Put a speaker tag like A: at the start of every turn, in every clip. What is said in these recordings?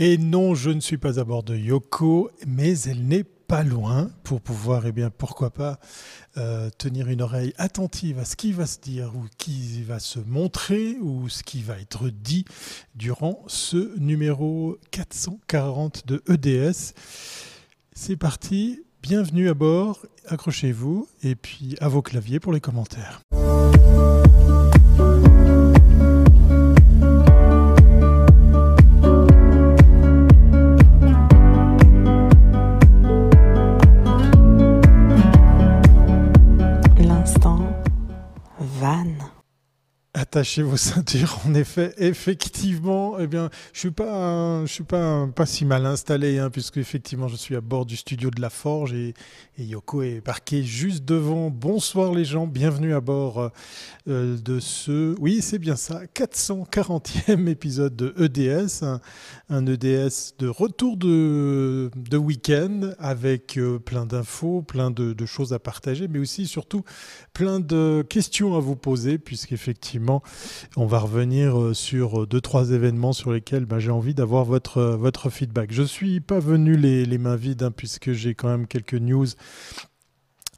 A: Et non, je ne suis pas à bord de Yoko, mais elle n'est pas loin pour pouvoir, eh bien, pourquoi pas, euh, tenir une oreille attentive à ce qui va se dire ou qui va se montrer ou ce qui va être dit durant ce numéro 440 de EDS. C'est parti, bienvenue à bord, accrochez-vous et puis à vos claviers pour les commentaires. Attachez vos ceintures. En effet, effectivement, eh bien, je suis pas, je suis pas, pas si mal installé, hein, puisque effectivement, je suis à bord du studio de la Forge et, Yoko est parqué juste devant. Bonsoir les gens, bienvenue à bord euh, de ce, oui, c'est bien ça, 440e épisode de EDS, un, EDS de retour de, de week-end avec euh, plein d'infos, plein de, de choses à partager, mais aussi surtout plein de questions à vous poser, puisqu'effectivement on va revenir euh, sur euh, deux, trois événements sur lesquels bah, j'ai envie d'avoir votre, euh, votre feedback. Je ne suis pas venu les, mains vides, hein, puisque j'ai quand même quelques news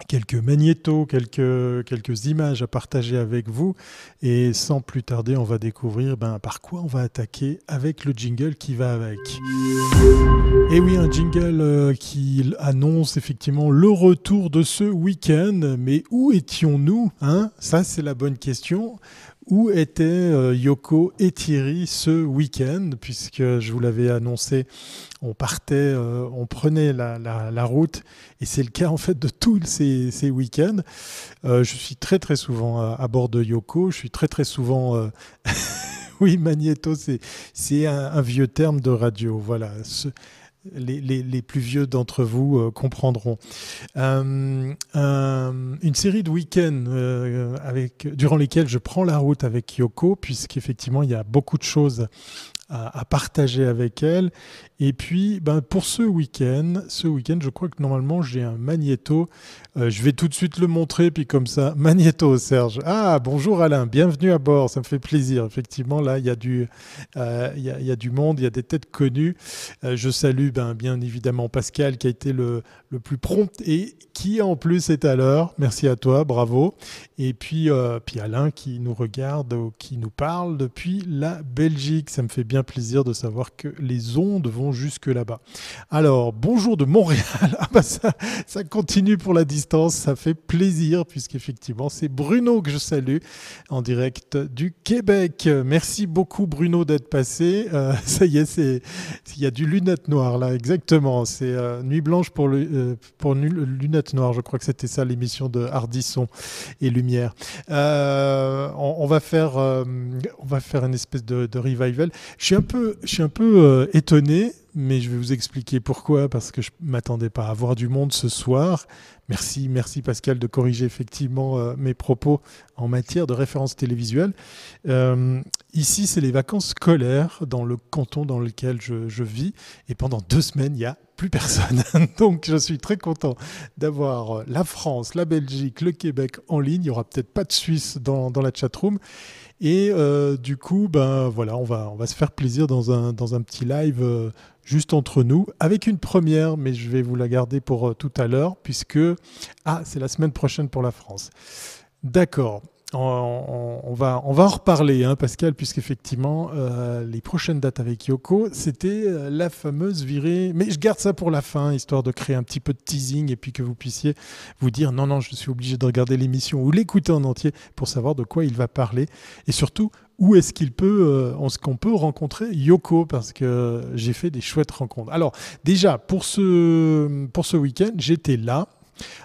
A: quelques magnétos, quelques, quelques images à partager avec vous. Et sans plus tarder, on va découvrir ben, par quoi on va attaquer avec le jingle qui va avec. Et oui, un jingle qui annonce effectivement le retour de ce week-end. Mais où étions-nous hein? Ça, c'est la bonne question où étaient euh, Yoko et Thierry ce week-end, puisque je vous l'avais annoncé, on partait, euh, on prenait la, route, et c'est le cas en fait de tous ces, ces week-ends. Euh, je suis très très souvent à, bord de Yoko, je suis très très souvent... oui, magnéto, c'est un, un, vieux terme de radio. Voilà. Les, plus vieux d'entre vous euh, comprendront. Euh, une série de week-ends euh, durant lesquels je prends la route avec Yoko, puisqu'effectivement il y a beaucoup de choses à, partager avec elle. Et puis, ben, pour ce week-end, ce week-end, je crois que normalement j'ai un magnéto. Euh, je vais tout de suite le montrer, puis comme ça, magnéto, Serge. Ah, bonjour Alain, bienvenue à bord, ça me fait plaisir. Effectivement, là, il y a du, euh, il y, a, du monde, il y a des têtes connues. Euh, je salue, ben, bien évidemment, Pascal qui a été le, le plus prompt et qui en plus est à l'heure. Merci à toi, bravo. Et puis, puis Alain qui nous regarde, qui nous parle depuis la Belgique. Ça me fait bien plaisir de savoir que les ondes vont jusque là-bas. Alors, bonjour de Montréal. Ah bah ça, continue pour la distance, ça fait plaisir puisqu'effectivement c'est Bruno que je salue en direct du Québec. Merci beaucoup Bruno d'être passé. Euh, ça y est, il y a du lunette noire là, exactement. C'est euh, Nuit blanche pour le euh, pour lunette noire. Je crois que c'était ça l'émission de Hardisson et Lumière. On, va faire on va faire une espèce de, de revival. Je suis un peu, je suis un peu euh, étonné, mais je vais vous expliquer pourquoi, parce que je m'attendais pas à voir du monde ce soir. Merci, merci Pascal de corriger effectivement euh, mes propos en matière de référence télévisuelle. Euh, ici, c'est les vacances scolaires dans le canton dans lequel je, vis, et pendant deux semaines, il y a plus personne. Donc je suis très content d'avoir la France, la Belgique, le Québec en ligne. Il n'y aura peut-être pas de Suisse dans, dans la chatroom. Et euh, du coup, ben voilà, on va, se faire plaisir dans un, dans un petit live euh, juste entre nous, avec une première, mais je vais vous la garder pour euh, tout à l'heure, puisque ah, c'est la semaine prochaine pour la France. D'accord on, va, on va en reparler, hein, Pascal, puisqu'effectivement, euh, les prochaines dates avec Yoko, c'était euh, la fameuse virée. Mais je garde ça pour la fin, histoire de créer un petit peu de teasing et puis que vous puissiez vous dire non, non, je suis obligé de regarder l'émission ou l'écouter en entier pour savoir de quoi il va parler. Et surtout, où est-ce qu'il peut, euh, ce qu'on peut rencontrer Yoko? Parce que j'ai fait des chouettes rencontres. Alors déjà pour ce pour ce week-end, j'étais là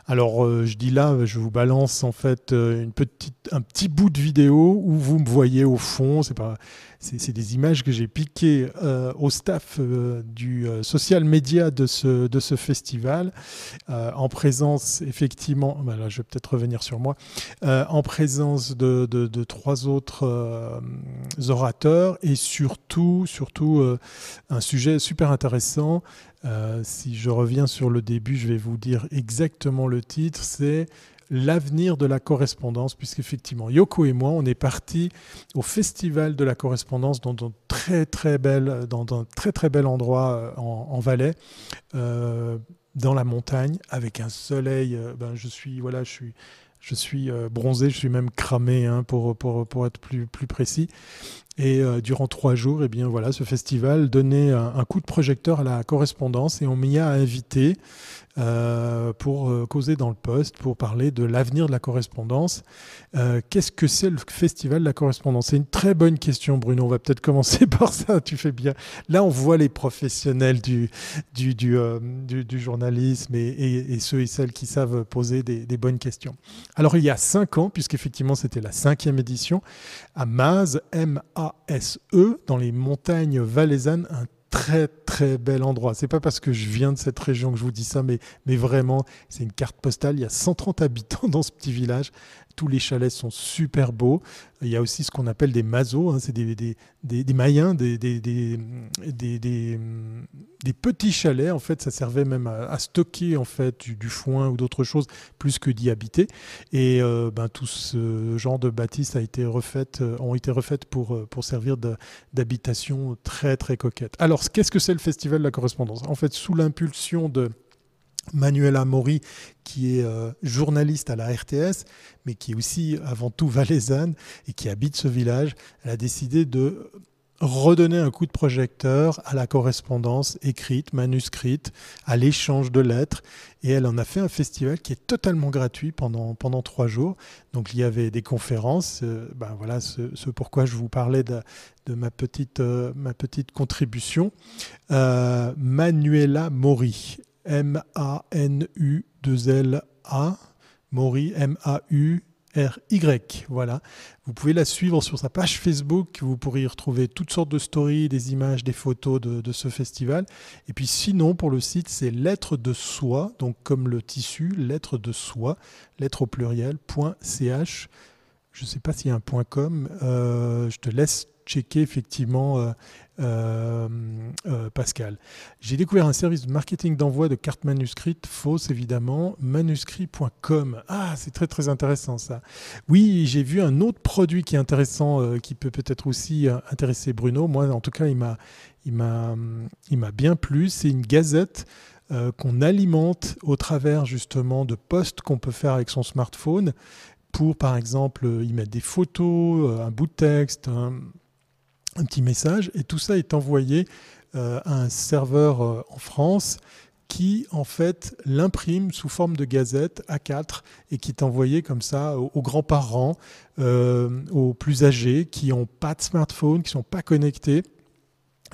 A: alors, euh, je dis là, je vous balance en fait euh, une petite, un petit bout de vidéo où vous me voyez au fond. C'est pas, c'est des images que j'ai piquées euh, au staff du social media de ce, de ce festival, en présence effectivement, ben je vais peut-être revenir sur moi, en présence de, de, de trois autres orateurs et surtout, surtout un sujet super intéressant. Si je reviens sur le début, je vais vous dire exactement le titre, c'est l'avenir de la correspondance, puisqu'effectivement, Yoko et moi, on est partis au Festival de la correspondance dans un très très bel, dans un très, très bel endroit euh, en, Valais. Euh, dans la montagne avec un soleil. ben, je suis voilà, je suis je suis euh, bronzé, je suis même cramé hein, pour, être plus, précis. Et euh, durant trois jours, eh voilà, ce festival donnait un, coup de projecteur à la correspondance et on m'y a invité euh, pour causer dans le poste, pour parler de l'avenir de la correspondance. Qu'est-ce que c'est le festival de la correspondance? C'est une très bonne question, Bruno. On va peut-être commencer par ça. Tu fais bien. Là, on voit les professionnels du, du, du, journalisme et, ceux et celles qui savent poser des, des bonnes questions. Alors il y a cinq ans, puisqu'effectivement c'était la cinquième édition, à Maz, M-A-S-E, dans les montagnes valaisannes, un très très bel endroit. C'est pas parce que je viens de cette région que je vous dis ça, mais, mais vraiment, c'est une carte postale. Il y a 130 habitants dans ce petit village. Tous les chalets sont super beaux. Il y a aussi ce qu'on appelle des mazos, hein. c'est des, des, des, des, des, des, petits chalets. En fait, ça servait même à, stocker en fait du, foin ou d'autres choses plus que d'y habiter. Et euh, ben, tout ce genre de bâtisses a été refaites, euh, ont été refaites pour, euh, pour servir d'habitation très très coquette. Alors, qu'est-ce que c'est le Festival de la correspondance? En fait, sous l'impulsion de Manuela Mori, qui est euh, journaliste à la RTS, mais qui est aussi avant tout valaisanne et qui habite ce village, a décidé de redonner un coup de projecteur à la correspondance écrite, manuscrite, à l'échange de lettres. Et elle en a fait un festival qui est totalement gratuit pendant, pendant trois jours. Donc il y avait des conférences. Euh, ben voilà ce, pourquoi je vous parlais de, ma, petite, euh, ma petite contribution. Manuela Mori. M-A-N-U-2-L-A, Maury, M-A-U-R-Y. Voilà. Vous pouvez la suivre sur sa page Facebook. Vous pourrez y retrouver toutes sortes de stories, des images, des photos de, ce festival. Et puis sinon, pour le site, c'est lettres de soie, donc comme le tissu, lettres de soie, lettres au pluriel, .ch. Je ne sais pas s'il y a un .com. Euh, je te laisse checker effectivement euh, euh, euh, Pascal. J'ai découvert un service de marketing d'envoi de cartes manuscrites, fausses évidemment, manuscrit.com. Ah, c'est très très intéressant ça. Oui, j'ai vu un autre produit qui est intéressant, euh, qui peut peut-être aussi intéresser Bruno. Moi, en tout cas, il m'a, il m'a, il m'a bien plu. C'est une gazette. qu'on alimente au travers justement de posts qu'on peut faire avec son smartphone pour par exemple y mettre des photos, un bout de texte, un petit message. Et tout ça est envoyé euh, à un serveur euh, en France qui en fait l'imprime sous forme de gazette A4 et qui est envoyé comme ça aux, grands-parents, euh, aux plus âgés qui n'ont pas de smartphone, qui ne sont pas connectés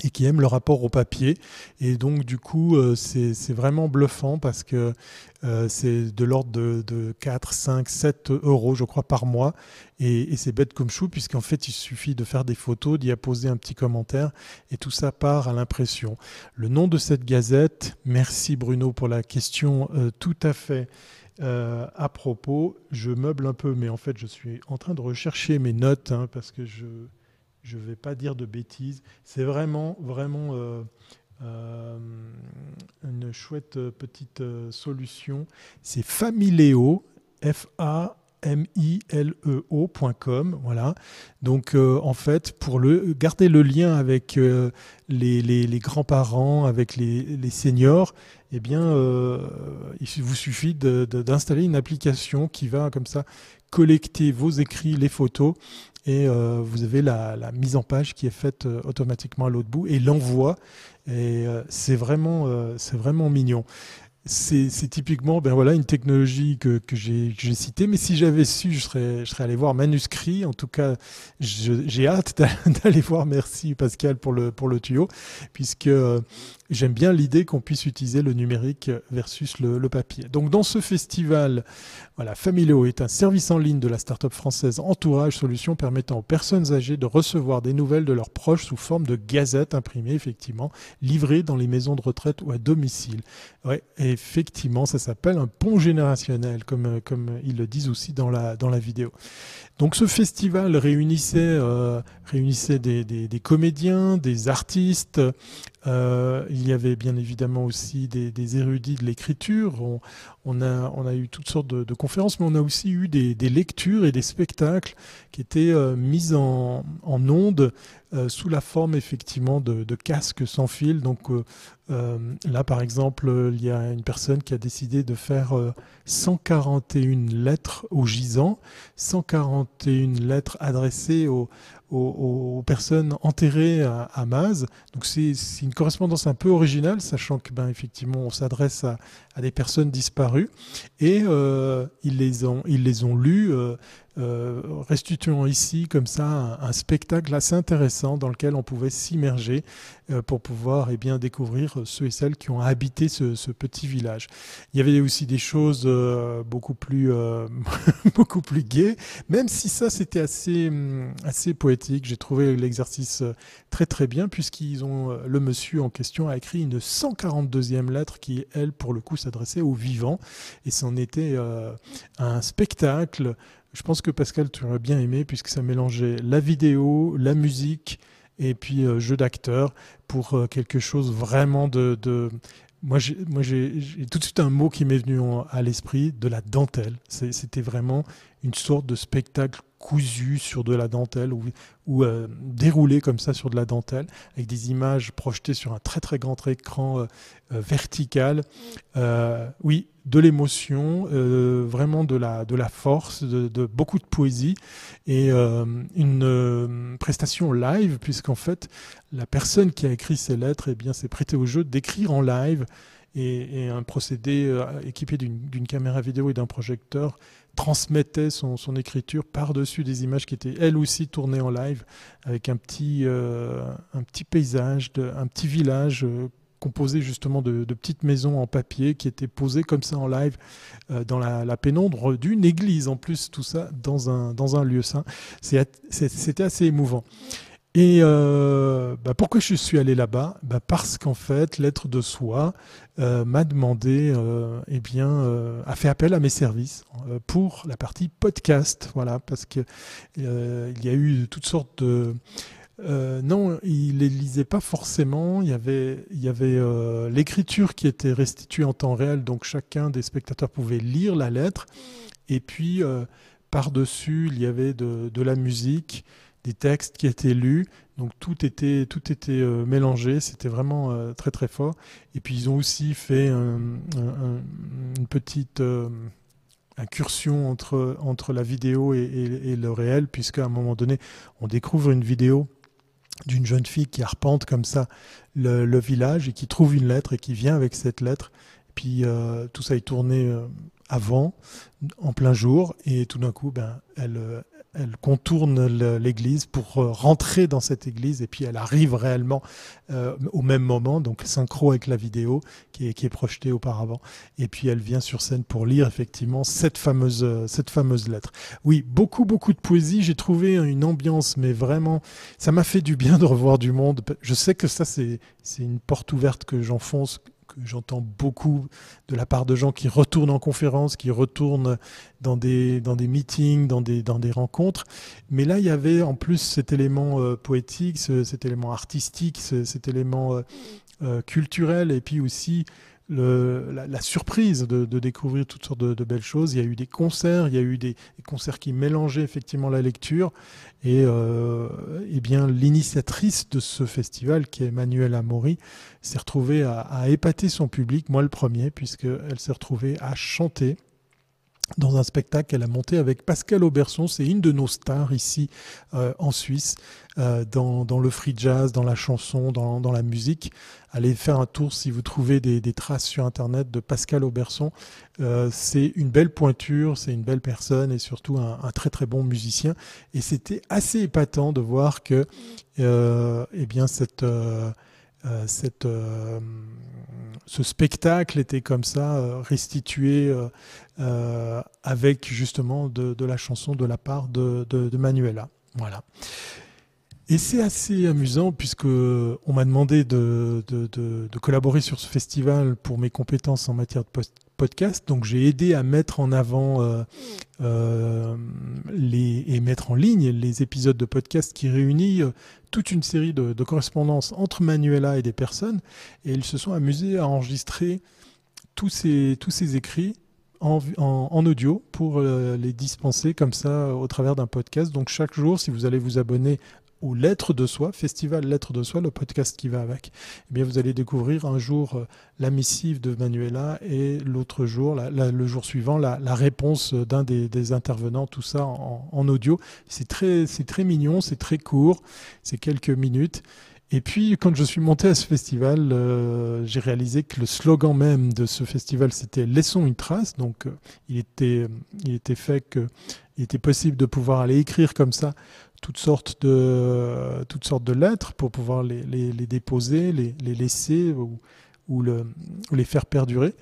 A: et qui aiment le rapport au papier. Et donc, du coup, euh, c'est vraiment bluffant parce que euh, c'est de l'ordre de, 4, 5, 7 euros, je crois, par mois. Et, c'est bête comme chou, puisqu'en fait, il suffit de faire des photos, d'y apposer un petit commentaire, et tout ça part à l'impression. Le nom de cette gazette, merci Bruno pour la question euh, tout à fait. à propos, je meuble un peu, mais en fait, je suis en train de rechercher mes notes hein, parce que je, je ne vais pas dire de bêtises. C'est vraiment, vraiment euh, euh, une chouette petite euh, solution. C'est Famileo, F-A. m i l e ocom voilà. Donc en fait, pour le, garder le lien avec les, grands-parents, avec les, seniors, eh bien, il vous suffit d'installer une application qui va comme ça collecter vos écrits, les photos, et euh, vous avez la, mise en page qui est faite euh, automatiquement à l'autre bout et l'envoi. Et euh, c'est vraiment, c'est vraiment mignon c'est typiquement ben voilà, une technologie que, que j'ai citée, mais si j'avais su, je serais, je serais allé voir manuscrit. En tout cas, j'ai hâte d'aller voir. Merci Pascal pour le, pour le tuyau, puisque j'aime bien l'idée qu'on puisse utiliser le numérique versus le, le, papier. Donc dans ce festival, voilà, Famileo est un service en ligne de la start-up française Entourage Solutions permettant aux personnes âgées de recevoir des nouvelles de leurs proches sous forme de gazettes imprimées, effectivement, livrées dans les maisons de retraite ou à domicile. Ouais, effectivement, ça s'appelle un pont générationnel, comme, comme ils le disent aussi dans la, dans la vidéo. Donc ce festival réunissait, euh, réunissait des, des, comédiens, des artistes, Euh, il y avait bien évidemment aussi des, érudits de l'écriture. On, a, eu toutes sortes de, conférences, mais on a aussi eu des, lectures et des spectacles qui étaient euh, mis en, en ondes euh, sous la forme effectivement de, casques sans fil. Donc là, par exemple, il y a une personne qui a décidé de faire 141 lettres au gisant, 141 lettres adressées aux, aux, personnes enterrées à, à Maz. Donc c'est une correspondance un peu originale, sachant que ben, effectivement on s'adresse à, des personnes disparues et euh, ils les ont ils les ont lues. Euh, euh, restituant ici comme ça un, spectacle assez intéressant dans lequel on pouvait s'immerger euh, pour pouvoir eh bien, découvrir ceux et celles qui ont habité ce, petit village. Il y avait aussi des choses euh, beaucoup plus beaucoup plus gaies, même si ça c'était assez hum, assez poétique. J'ai trouvé l'exercice très très bien puisqu'ils ont le monsieur en question a écrit une 142e lettre qui elle pour le coup s'adressait aux vivants et c'en était un spectacle je pense que Pascal, tu aurais bien aimé puisque ça mélangeait la vidéo, la musique et puis euh, jeu d'acteur pour euh, quelque chose vraiment de, de... moi j'ai tout de suite un mot qui m'est venu à l'esprit de la dentelle c'était vraiment une sorte de spectacle cousu sur de la dentelle ou, ou euh, déroulé comme ça sur de la dentelle avec des images projetées sur un très très grand écran euh, euh, vertical. oui, de l'émotion, vraiment de la, de la force, de, beaucoup de poésie et une prestation live puisqu'en fait la personne qui a écrit ces lettres eh bien s'est prêtée au jeu d'écrire en live et, un procédé équipé d'une caméra vidéo et d'un projecteur transmettait son, écriture par-dessus des images qui étaient elles aussi tournées en live avec un petit, euh, un petit paysage, de, un petit village euh, composé justement de, petites maisons en papier qui étaient posées comme ça en live euh, dans la, pénombre d'une église en plus, tout ça dans un, dans un lieu saint. C'était assez émouvant. Et euh, bah pourquoi je suis allé là-bas? Bah Parce qu'en fait, l'être de soi euh, m'a demandé, eh bien, a fait appel à mes services pour la partie podcast. Voilà, parce que il y a eu toutes sortes de non, il les lisait pas forcément. Il y avait, il y avait l'écriture qui était restituée en temps réel, donc chacun des spectateurs pouvait lire la lettre. Et puis par-dessus, il y avait de, de la musique des textes qui étaient lus. Donc tout était, tout était euh, mélangé, c'était vraiment euh, très très fort. Et puis ils ont aussi fait une petite euh, incursion entre, entre la vidéo et, le réel, puisqu'à un moment donné, on découvre une vidéo d'une jeune fille qui arpente comme ça le, le, village et qui trouve une lettre et qui vient avec cette lettre. Et puis tout ça est tourné avant, en plein jour, et tout d'un coup, ben, elle, elle contourne l'église pour euh, rentrer dans cette église et puis elle arrive réellement euh, au même moment, donc synchro avec la vidéo qui est, qui est projetée auparavant. Et puis elle vient sur scène pour lire effectivement cette fameuse, euh, cette fameuse lettre. Oui, beaucoup, beaucoup de poésie. J'ai trouvé une ambiance, mais vraiment, ça m'a fait du bien de revoir du monde. Je sais que ça, c'est une porte ouverte que j'enfonce que j'entends beaucoup de la part de gens qui retournent en conférence, qui retournent dans des, dans des meetings, dans des, dans des rencontres. Mais là, il y avait en plus cet élément euh, poétique, cet élément artistique, cet élément euh, euh, culturel, et puis aussi la, surprise de, découvrir toutes sortes de, belles choses. Il y a eu des concerts, il y a eu des, concerts qui mélangeaient effectivement la lecture. Et, euh, eh bien l'initiatrice de ce festival, qui est Emmanuelle Amaury, s'est retrouvée à, à épater son public, moi le premier, puisqu'elle s'est retrouvée à chanter dans un spectacle qu'elle a monté avec Pascal Auberson. C'est une de nos stars ici euh, en Suisse, euh, dans, dans, le free jazz, dans la chanson, dans, dans, la musique. Allez faire un tour si vous trouvez des, des traces sur Internet de Pascal Auberson. Euh, c'est une belle pointure, c'est une belle personne et surtout un, un très très bon musicien. Et c'était assez épatant de voir que eh bien cette euh, cette, euh, ce spectacle était comme ça euh, restitué avec justement de, la chanson de la part de, de, Manuela. Voilà. Et c'est assez amusant puisque on m'a demandé de, de, de, collaborer sur ce festival pour mes compétences en matière de podcast. Donc j'ai aidé à mettre en avant euh, euh, les, et mettre en ligne les épisodes de podcast qui réunissent euh, toute une série de, de, correspondances entre Manuela et des personnes. Et ils se sont amusés à enregistrer tous ces, tous ces écrits en, en, en, audio pour les dispenser comme ça au travers d'un podcast. Donc chaque jour, si vous allez vous abonner ou Lettres de Soi, Festival Lettres de Soi, le podcast qui va avec, eh bien vous allez découvrir un jour euh, la missive de Manuela et l'autre jour, le jour suivant, la, réponse d'un des, intervenants, tout ça en, audio. C'est très, très mignon, c'est très court, c'est quelques minutes. Et puis, quand je suis monté à ce festival, euh, j'ai réalisé que le slogan même de ce festival, c'était Laissons une trace. Donc, euh, il, était, il était fait qu'il était possible de pouvoir aller écrire comme ça toutes sortes de, toutes sortes de lettres pour pouvoir les, déposer, les, laisser ou, ou, le, les faire perdurer.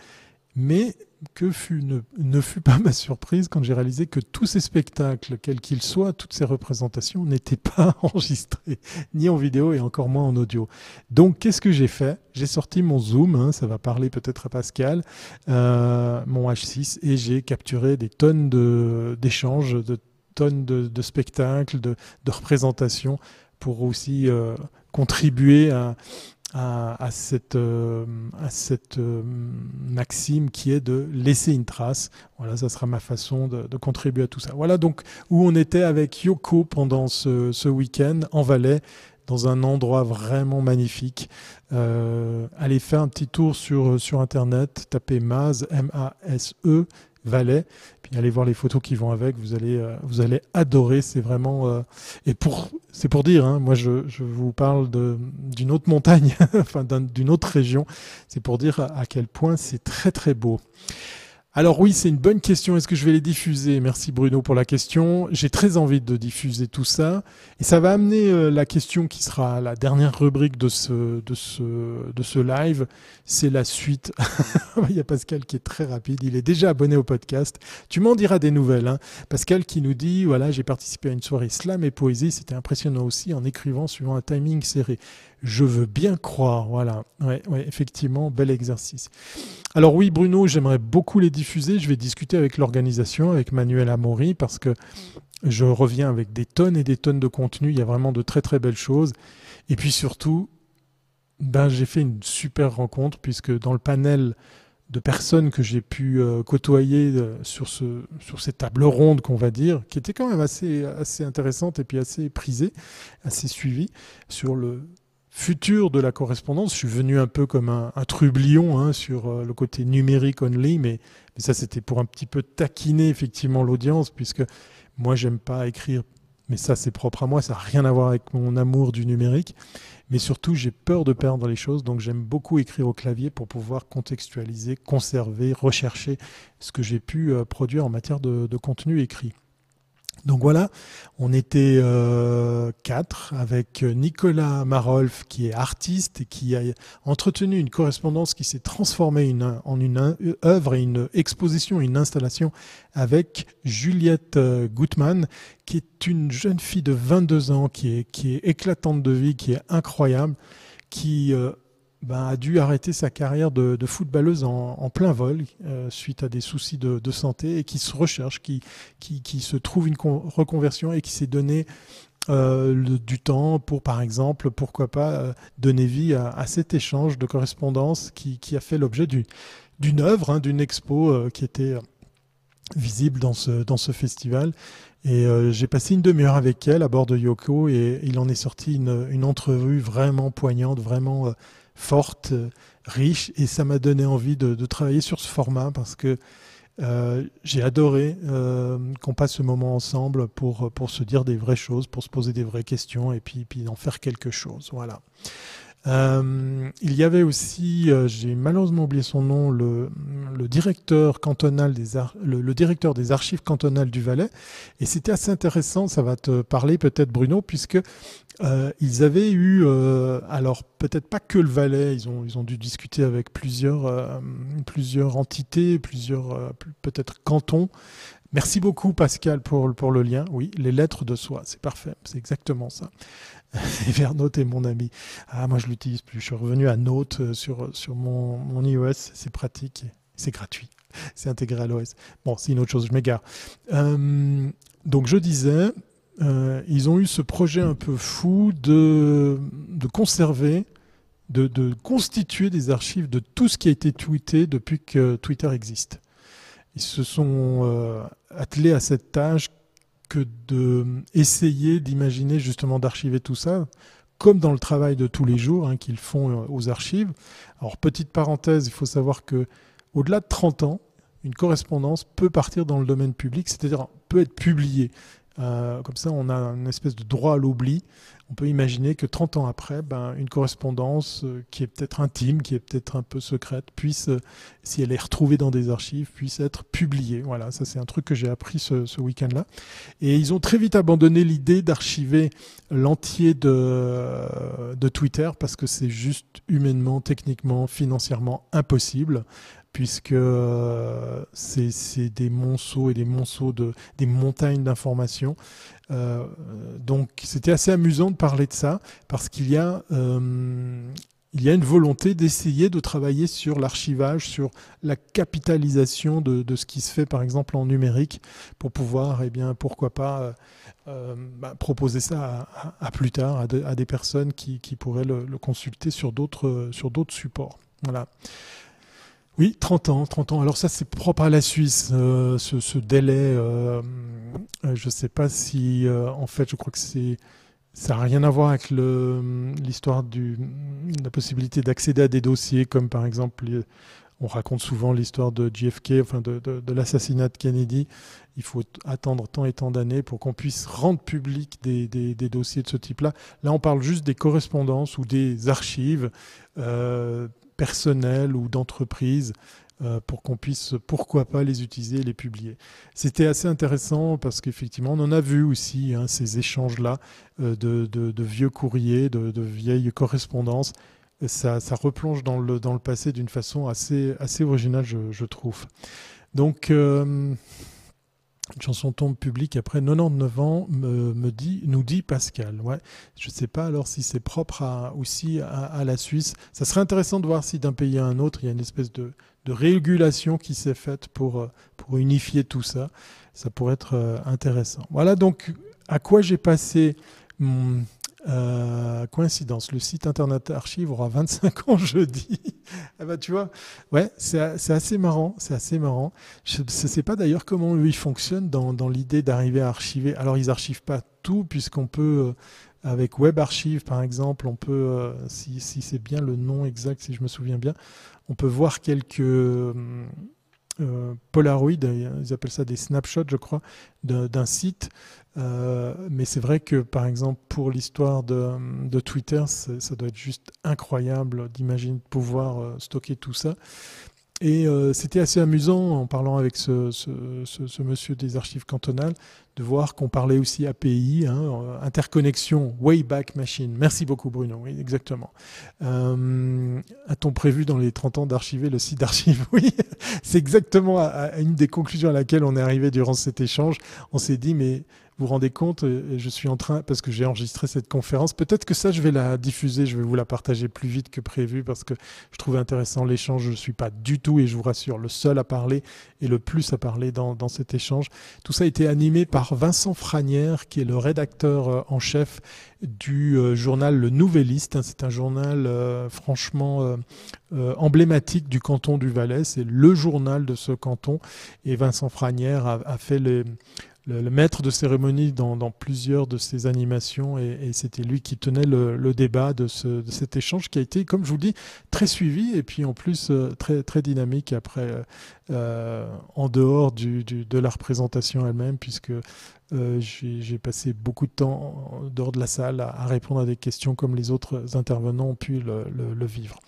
A: Mais que fut, ne, ne, fut pas ma surprise quand j'ai réalisé que tous ces spectacles, quels qu'ils soient, toutes ces représentations n'étaient pas enregistrés, ni en vidéo et encore moins en audio. Donc qu'est-ce que j'ai fait? J'ai sorti mon Zoom, hein, ça va parler peut-être à Pascal, euh, mon H6, et j'ai capturé des tonnes d'échanges, de, tonnes de, spectacles, de, représentations pour aussi euh, contribuer à, à, cette, euh, à cette euh, maxime qui est de laisser une trace. Voilà, ça sera ma façon de, contribuer à tout ça. Voilà donc où on était avec Yoko pendant ce, ce week-end en Valais dans un endroit vraiment magnifique. allez faire un petit tour sur, sur Internet, tapez MASE, M-A-S-E, Valais. Allez voir les photos qui vont avec, vous allez, euh, vous allez adorer. C'est vraiment euh, et pour c'est pour dire, hein, moi je, je, vous parle d'une autre montagne, enfin d'une autre région. C'est pour dire à quel point c'est très très beau. Alors oui, c'est une bonne question. Est-ce que je vais les diffuser? Merci Bruno pour la question. J'ai très envie de diffuser tout ça. Et ça va amener euh, la question qui sera la dernière rubrique de ce, de ce, de ce live. C'est la suite. Il y a Pascal qui est très rapide. Il est déjà abonné au podcast. Tu m'en diras des nouvelles. Hein. Pascal qui nous dit, voilà, j'ai participé à une soirée slam et poésie. C'était impressionnant aussi en écrivant suivant un timing serré. Je veux bien croire. Voilà. Ouais, effectivement, bel exercice. Alors oui, Bruno, j'aimerais beaucoup les diffuser. Je vais discuter avec l'organisation, avec Manuel Amaury, parce que je reviens avec des tonnes et des tonnes de contenu. Il y a vraiment de très très belles choses. Et puis surtout, ben, j'ai fait une super rencontre, puisque dans le panel de personnes que j'ai pu euh, côtoyer euh, sur, ce, sur ces tables rondes, qu'on va dire, qui étaient quand même assez, assez intéressantes et puis assez prisées, assez suivies, sur le, futur de la correspondance. Je suis venu un peu comme un, trublion hein, sur euh, le côté numérique only, mais, ça c'était pour un petit peu taquiner effectivement l'audience, puisque moi j'aime pas écrire, mais ça c'est propre à moi, ça n'a rien à voir avec mon amour du numérique. Mais surtout, j'ai peur de perdre les choses, donc j'aime beaucoup écrire au clavier pour pouvoir contextualiser, conserver, rechercher ce que j'ai pu euh, produire en matière de contenu écrit. Donc voilà, on était euh, quatre avec Nicolas Marolf qui est artiste et qui a entretenu une correspondance qui s'est transformée en une œuvre et une exposition, une installation avec Juliette euh, Gutmann qui est une jeune fille de 22 ans qui est, qui est éclatante de vie, qui est incroyable, qui euh, ben, a dû arrêter sa carrière de, footballeuse en, plein vol euh, suite à des soucis de, santé et qui se recherche, qui, qui, qui se trouve une reconversion et qui s'est donné euh, du temps pour, par exemple, pourquoi pas euh, donner vie à, cet échange de correspondance qui, qui a fait l'objet d'une œuvre, hein, d'une expo qui était visible dans ce, dans ce festival. Et j'ai passé une demi-heure avec elle à bord de Yoko et il en est sorti une, une entrevue vraiment poignante, vraiment forte, riche, et ça m'a donné envie de, travailler sur ce format parce que euh, j'ai adoré euh, qu'on passe ce moment ensemble pour, pour se dire des vraies choses, pour se poser des vraies questions et puis, puis en faire quelque chose. Voilà. Euh, il y avait aussi, euh, j'ai malheureusement oublié son nom, le, directeur cantonal des le, directeur des archives cantonales du Valais, et c'était assez intéressant. Ça va te parler peut-être Bruno, puisque euh, ils avaient eu, alors peut-être pas que le Valais, ils ont dû discuter avec plusieurs plusieurs entités, plusieurs peut-être cantons. Merci beaucoup Pascal pour pour le lien. Oui, les lettres de soi, c'est parfait, c'est exactement ça. Evernote est mon ami. Ah, moi, je l'utilise plus. Je suis revenu à Note sur, sur mon, mon iOS. C'est pratique. C'est gratuit. C'est intégré à l'OS. Bon, c'est une autre chose, je m'égare. donc, je disais, ils ont eu ce projet un peu fou de, de conserver de, constituer des archives de tout ce qui a été tweeté depuis que Twitter existe. Ils se sont euh, attelés à cette tâche que d'essayer d'imaginer justement d'archiver tout ça, comme dans le travail de tous les jours hein, qu'ils font euh, aux archives. Alors petite parenthèse, il faut savoir que au-delà de 30 ans, une correspondance peut partir dans le domaine public, c'est-à-dire peut être publiée. Euh, comme ça, on a une espèce de droit à l'oubli. On peut imaginer que 30 ans après, ben, une correspondance euh, qui est peut-être intime, qui est peut-être un peu secrète, puisse, euh, si elle est retrouvée dans des archives, puisse être publiée. Voilà, ça c'est un truc que j'ai appris ce, week-end-là. Et ils ont très vite abandonné l'idée d'archiver l'entier de, de Twitter parce que c'est juste humainement, techniquement, financièrement impossible puisque euh, c'est des monceaux et des monceaux de des montagnes d'informations. Euh, donc c'était assez amusant de parler de ça parce qu'il y a euh, il y a une volonté d'essayer de travailler sur l'archivage, sur la capitalisation de, de, ce qui se fait par exemple en numérique pour pouvoir, eh bien, pourquoi pas bah, proposer ça à, plus tard à, à des personnes qui, qui pourraient le, le consulter sur d'autres sur d'autres supports. Voilà. Oui, 30 ans, 30 ans. Alors ça, c'est propre à la Suisse, euh, ce, délai. Euh, euh, je ne sais pas si, en fait, je crois que c'est ça n'a rien à voir avec l'histoire de la possibilité d'accéder à des dossiers, comme par exemple, on raconte souvent l'histoire de JFK, enfin de, l'assassinat de Kennedy. Il faut attendre tant et tant d'années pour qu'on puisse rendre public des, dossiers de ce type-là. Là, on parle juste des correspondances ou des archives personnel ou d'entreprise euh, pour qu'on puisse, pourquoi pas, les utiliser et les publier. C'était assez intéressant parce qu'effectivement, on en a vu aussi hein, ces échanges-là euh, de, vieux courriers, de, vieilles correspondances. Ça, ça, replonge dans le, dans le passé d'une façon assez, assez originale, je, trouve. Donc, euh, une chanson tombe publique après 99 ans, me, dit, nous dit Pascal. Ouais. Je ne sais pas alors si c'est propre à, aussi à, la Suisse. Ça serait intéressant de voir si d'un pays à un autre, il y a une espèce de, régulation qui s'est faite pour, pour unifier tout ça. Ça pourrait être euh, intéressant. Voilà donc à quoi j'ai passé mon, euh, coïncidence, le site internet archive aura 25 ans jeudi. ah bah tu vois, ouais, c'est assez marrant, c'est assez marrant. Je ne sais pas d'ailleurs comment lui fonctionne dans, dans l'idée d'arriver à archiver. Alors ils archivent pas tout puisqu'on peut euh, avec Web Archive par exemple, on peut, euh, si, si c'est bien le nom exact, si je me souviens bien, on peut voir quelques Polaroid, ils appellent ça des snapshots, je crois, d'un site euh, mais c'est vrai que, par exemple, pour l'histoire de, Twitter, ça doit être juste incroyable d'imaginer pouvoir euh, stocker tout ça. Et euh, c'était assez amusant en parlant avec ce, monsieur des archives cantonales de voir qu'on parlait aussi API, hein, interconnexion, Wayback Machine. Merci beaucoup Bruno, oui exactement. A-t-on prévu dans les 30 ans d'archiver le site d'archives Oui, c'est exactement une des conclusions à laquelle on est arrivé durant cet échange. On s'est dit mais vous rendez compte, je suis en train, parce que j'ai enregistré cette conférence, peut-être que ça, je vais la diffuser, je vais vous la partager plus vite que prévu, parce que je trouve intéressant l'échange. Je ne suis pas du tout, et je vous rassure, le seul à parler et le plus à parler dans, cet échange. Tout ça a été animé par Vincent Franière, qui est le rédacteur euh, en chef du euh, journal Le Nouvelliste. C'est un journal euh, franchement emblématique du canton du Valais. C'est le journal de ce canton. Et Vincent Franière a fait les le, maître de cérémonie dans, plusieurs de ces animations et, c'était lui qui tenait le, débat de, cet échange qui a été, comme je vous dis, très suivi et puis en plus euh, très, dynamique après, euh, euh, en dehors de la représentation elle-même, puisque j'ai passé beaucoup de temps dehors de la salle à, répondre à des questions comme les autres intervenants ont pu le, vivre.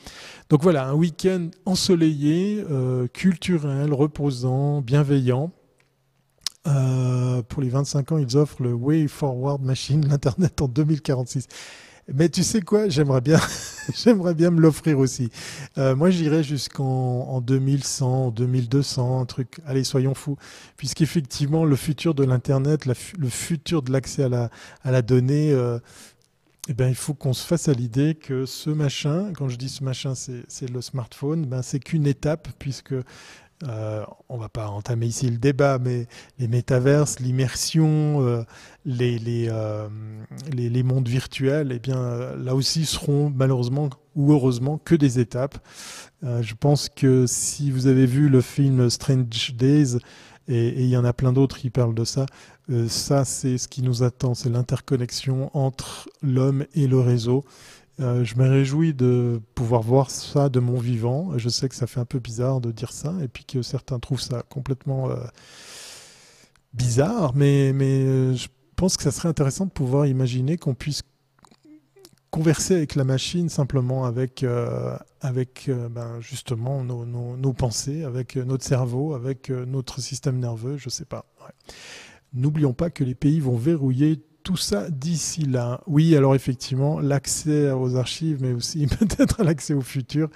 A: Donc voilà, un week-end ensoleillé, culturel, reposant, bienveillant. Euh, pour les 25 ans, ils offrent le Way Forward Machine, l'Internet en 2046. Mais tu sais quoi, j'aimerais bien, j'aimerais bien me l'offrir aussi. Euh, moi, j'irais jusqu'en en 2100, 2200, un truc. Allez, soyons fous, puisqu'effectivement, le futur de l'internet, le futur de l'accès à la, à la donnée, euh, eh ben, il faut qu'on se fasse à l'idée que ce machin, quand je dis ce machin, c'est le smartphone, ben, c'est qu'une étape, puisque euh, on va pas entamer ici le débat, mais les métaverses, l'immersion, euh, les, les, euh, les, les, mondes virtuels, eh bien, là aussi seront malheureusement ou heureusement que des étapes. je pense que si vous avez vu le film Strange Days, et il y en a plein d'autres qui parlent de ça, ça c'est ce qui nous attend, c'est l'interconnexion entre l'homme et le réseau. Euh, je me réjouis de pouvoir voir ça de mon vivant. Je sais que ça fait un peu bizarre de dire ça, et puis que certains trouvent ça complètement euh, bizarre, mais, euh, je pense que ça serait intéressant de pouvoir imaginer qu'on puisse converser avec la machine simplement avec, avec ben, justement nos, pensées, avec notre cerveau, avec notre système nerveux, je ne sais pas. N'oublions pas que les pays vont verrouiller tout ça d'ici là. Oui, alors effectivement, l'accès aux archives, mais aussi peut-être l'accès au futur,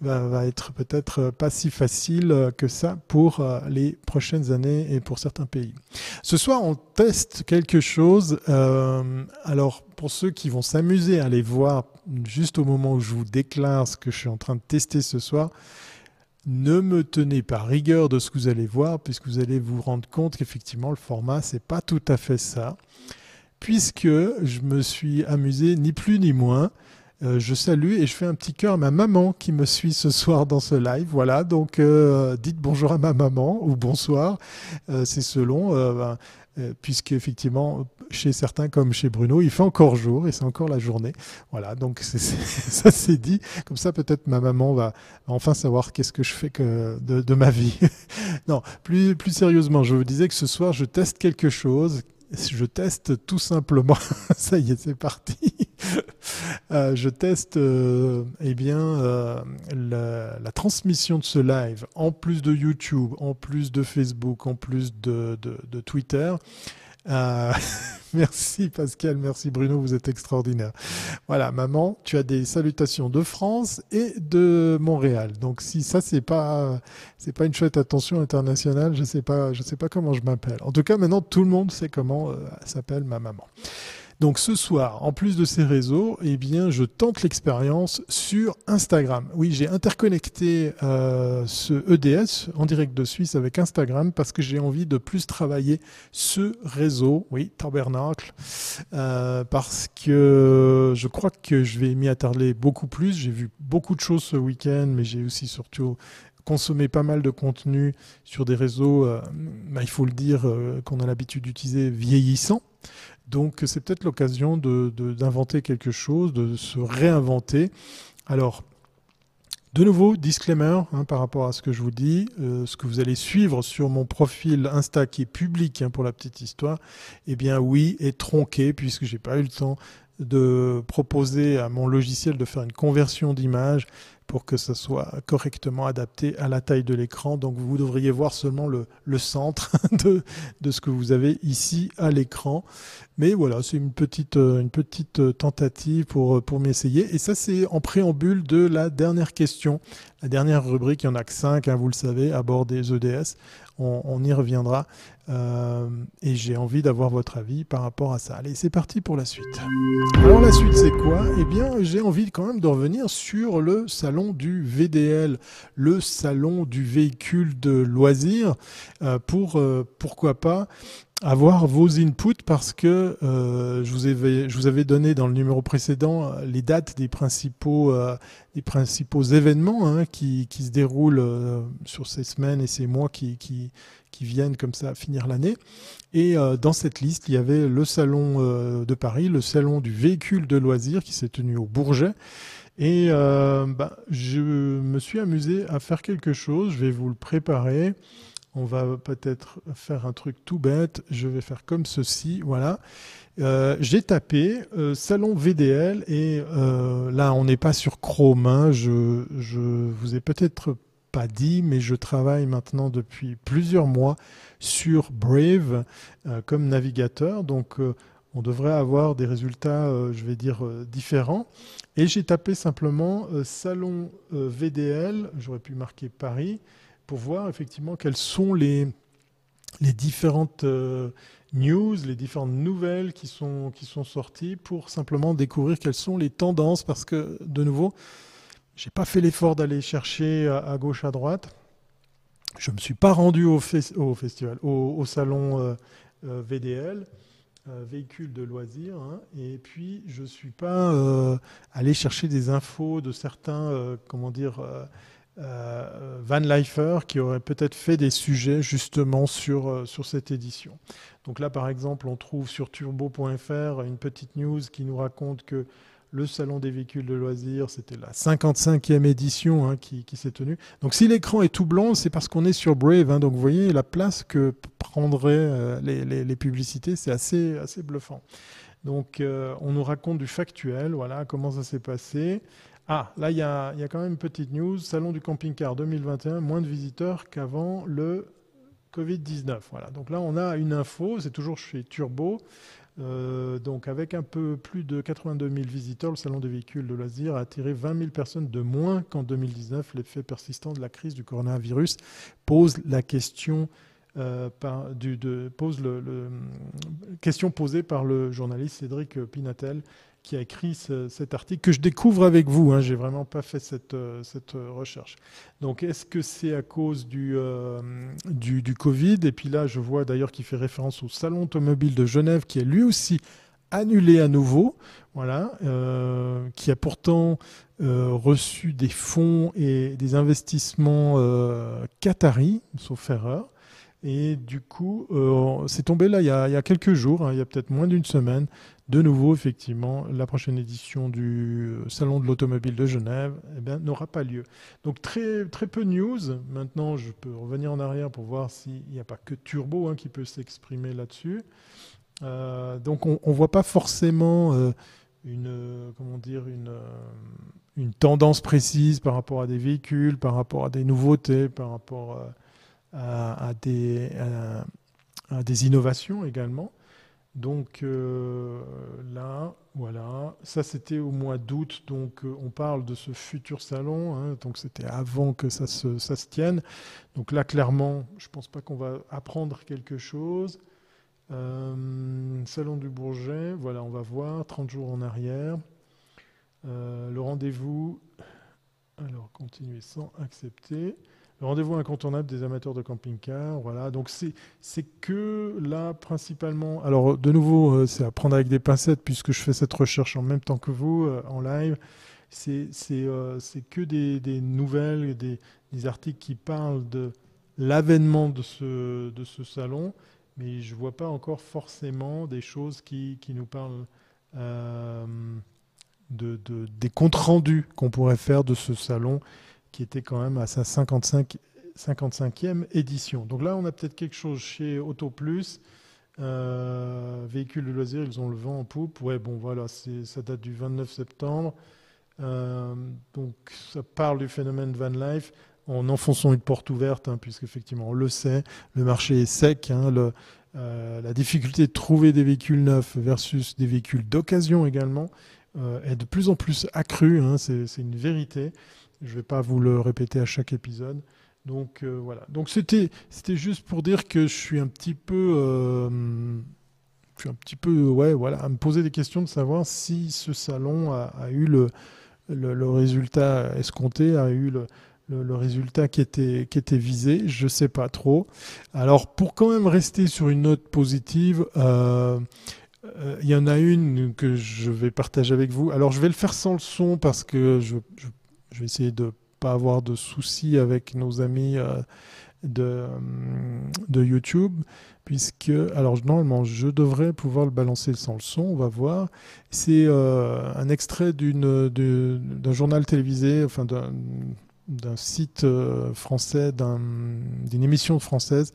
A: va, être peut-être pas si facile que ça pour euh, les prochaines années et pour certains pays. Ce soir, on teste quelque chose. Euh, alors, pour ceux qui vont s'amuser à aller voir juste au moment où je vous déclare ce que je suis en train de tester ce soir, ne me tenez pas rigueur de ce que vous allez voir, puisque vous allez vous rendre compte qu'effectivement, le format, c'est pas tout à fait ça puisque je me suis amusé ni plus ni moins. Euh, je salue et je fais un petit cœur à ma maman qui me suit ce soir dans ce live. Voilà, donc euh, dites bonjour à ma maman ou bonsoir, euh, c'est selon, ben, puisque effectivement, chez certains comme chez Bruno, il fait encore jour et c'est encore la journée. Voilà, donc ça c'est dit. Comme ça, peut-être ma maman va enfin savoir qu'est-ce que je fais de, de ma vie. non, plus, plus sérieusement, je vous disais que ce soir, je teste quelque chose je teste tout simplement, ça y est, c'est parti. Euh, je teste euh, eh bien, euh, la, transmission de ce live en plus de YouTube, en plus de Facebook, en plus de, de Twitter. Euh, merci Pascal, merci Bruno, vous êtes extraordinaire. Voilà, maman, tu as des salutations de France et de Montréal. Donc si ça c'est pas c'est pas une chouette attention internationale, je sais pas je sais pas comment je m'appelle. En tout cas, maintenant tout le monde sait comment euh, s'appelle ma maman. Donc ce soir, en plus de ces réseaux, eh bien, je tente l'expérience sur Instagram. Oui, j'ai interconnecté euh, ce EDS en direct de Suisse avec Instagram parce que j'ai envie de plus travailler ce réseau, oui, tabernacle, euh, parce que je crois que je vais m'y attarder beaucoup plus. J'ai vu beaucoup de choses ce week-end, mais j'ai aussi surtout consommé pas mal de contenu sur des réseaux, euh, bah, il faut le dire, qu'on a l'habitude d'utiliser vieillissant. Donc c'est peut-être l'occasion d'inventer quelque chose, de se réinventer. Alors, de nouveau, disclaimer hein, par rapport à ce que je vous dis, euh, ce que vous allez suivre sur mon profil Insta qui est public hein, pour la petite histoire, eh bien oui, est tronqué puisque j'ai pas eu le temps de proposer à mon logiciel de faire une conversion d'image pour que ça soit correctement adapté à la taille de l'écran. Donc vous devriez voir seulement le, centre de, ce que vous avez ici à l'écran. Mais voilà, c'est une petite, euh, euh, tentative pour, euh, pour m'essayer. Et ça, c'est en préambule de la dernière question. La dernière rubrique, il n'y en a que 5, hein, vous le savez, à bord des EDS. On, y reviendra. et j'ai envie d'avoir votre avis par rapport à ça. Allez, c'est parti pour la suite. Alors la suite, c'est quoi? Eh bien, j'ai envie quand même de revenir sur le salon du VDL, le salon du véhicule de loisirs, pour, pourquoi pas, avoir vos inputs parce que euh, je, vous avais, je vous avais donné dans le numéro précédent euh, les dates des principaux, euh, des principaux événements hein, qui, qui, se déroulent euh, sur ces semaines et ces mois qui, qui, qui viennent comme ça finir l'année. Et euh, dans cette liste, il y avait le salon de Paris, le salon du véhicule de loisirs qui s'est tenu au Bourget. Et bah, je me suis amusé à faire quelque chose, je vais vous le préparer on va peut-être faire un truc tout bête. Je vais faire comme ceci. Voilà. Euh, j'ai tapé euh, salon VDL et euh, là on n'est pas sur Chrome. Hein. Je, je vous ai peut-être pas dit, mais je travaille maintenant depuis plusieurs mois sur Brave comme navigateur. Donc on devrait avoir des résultats, je vais dire, différents. Et j'ai tapé simplement salon VDL. J'aurais pu marquer Paris pour voir effectivement quelles sont les, les différentes euh, news, les différentes nouvelles qui sont, qui sont sorties pour simplement découvrir quelles sont les tendances parce que, de nouveau, j'ai pas fait l'effort d'aller chercher à, gauche, à droite. Je me suis pas rendu au, au festival, au, salon euh, euh, VDL. Véhicule de loisirs. Hein, et puis, je ne suis pas allé chercher des infos de certains, comment dire, Van Leifer qui auraient peut-être fait des sujets justement sur, sur cette édition. Donc là, par exemple, on trouve sur turbo.fr une petite news qui nous raconte que le salon des véhicules de loisirs, c'était la 55e édition hein, qui, s'est tenue. Donc si l'écran est tout blanc, c'est parce qu'on est sur Brave. Hein. donc vous voyez la place que prendraient euh, les, publicités, c'est assez, assez bluffant. Donc euh, on nous raconte du factuel, voilà comment ça s'est passé. Ah, là il y a, quand même une petite news. Salon du camping-car 2021, moins de visiteurs qu'avant le Covid-19. Voilà. Donc là, on a une info, c'est toujours chez Turbo. Euh, donc avec un peu plus de 82 000 visiteurs, le salon des véhicules de loisirs a attiré 20 000 personnes de moins qu'en 2019. L'effet persistant de la crise du coronavirus pose la question euh, posée par le journaliste Cédric Pinatel qui a écrit cet article que je découvre avec vous. Hein, J'ai vraiment pas fait cette, euh, euh, recherche. Donc, est-ce que c'est à cause du, euh, du, Covid? Et puis là, je vois d'ailleurs qu'il fait référence au Salon automobile de Genève, qui est lui aussi annulé à nouveau, voilà, qui a pourtant reçu des fonds et des investissements euh, qataris, sauf erreur. Et du coup, c'est tombé là il y, a, il y a quelques jours, hein, il y a peut-être moins d'une semaine, de nouveau, effectivement, la prochaine édition du Salon de l'automobile de Genève eh n'aura pas lieu. Donc très, peu de news. Maintenant, je peux revenir en arrière pour voir s'il n'y a pas que Turbo hein, qui peut s'exprimer là-dessus. Euh, donc on ne voit pas forcément euh, une, comment dire, une, euh, tendance précise par rapport à des véhicules, par rapport à des nouveautés, par rapport à des innovations également. Donc euh, là, voilà, ça c'était au mois d'août, donc euh, on parle de ce futur salon, hein, donc c'était avant que ça se, tienne. Donc là, clairement, je ne pense pas qu'on va apprendre quelque chose. Euh, salon du Bourget, voilà, on va voir, 30 jours en arrière. le rendez-vous, alors continuer sans accepter. Rendez-vous incontournable des amateurs de camping-car, voilà. Donc c'est que là principalement. Alors de nouveau, euh, c'est à prendre avec des pincettes puisque je fais cette recherche en même temps que vous euh, en live. C'est euh, que des, nouvelles, des, articles qui parlent de l'avènement de ce, de ce salon, mais je ne vois pas encore forcément des choses qui, qui nous parlent de, de, des comptes rendus qu'on pourrait faire de ce salon qui était quand même à sa 55, 55e édition. Donc là, on a peut-être quelque chose chez Auto Plus. Euh, véhicules de loisirs, ils ont le vent en poupe. Ouais, bon, voilà, ça date du 29 septembre. Euh, donc, ça parle du phénomène van life en enfonçant une porte ouverte, hein, puisqu'effectivement, on le sait, le marché est sec. Hein, euh, la difficulté de trouver des véhicules neufs versus des véhicules d'occasion également est de plus en plus accrue. Hein, c'est une vérité. Je ne vais pas vous le répéter à chaque épisode. Donc euh, voilà. Donc c'était juste pour dire que je suis un petit peu euh, je suis un petit peu ouais voilà à me poser des questions de savoir si ce salon a, eu le, résultat escompté, a eu le, résultat qui était, qui était visé, je ne sais pas trop. Alors pour quand même rester sur une note positive, euh, il y en a une que je vais partager avec vous. Alors je vais le faire sans le son parce que je je vais essayer de pas avoir de soucis avec nos amis euh, de, euh, de YouTube, puisque, alors normalement, je devrais pouvoir le balancer sans le son, on va voir. C'est euh, un extrait d'un journal télévisé, enfin d'un site français, d'une émission française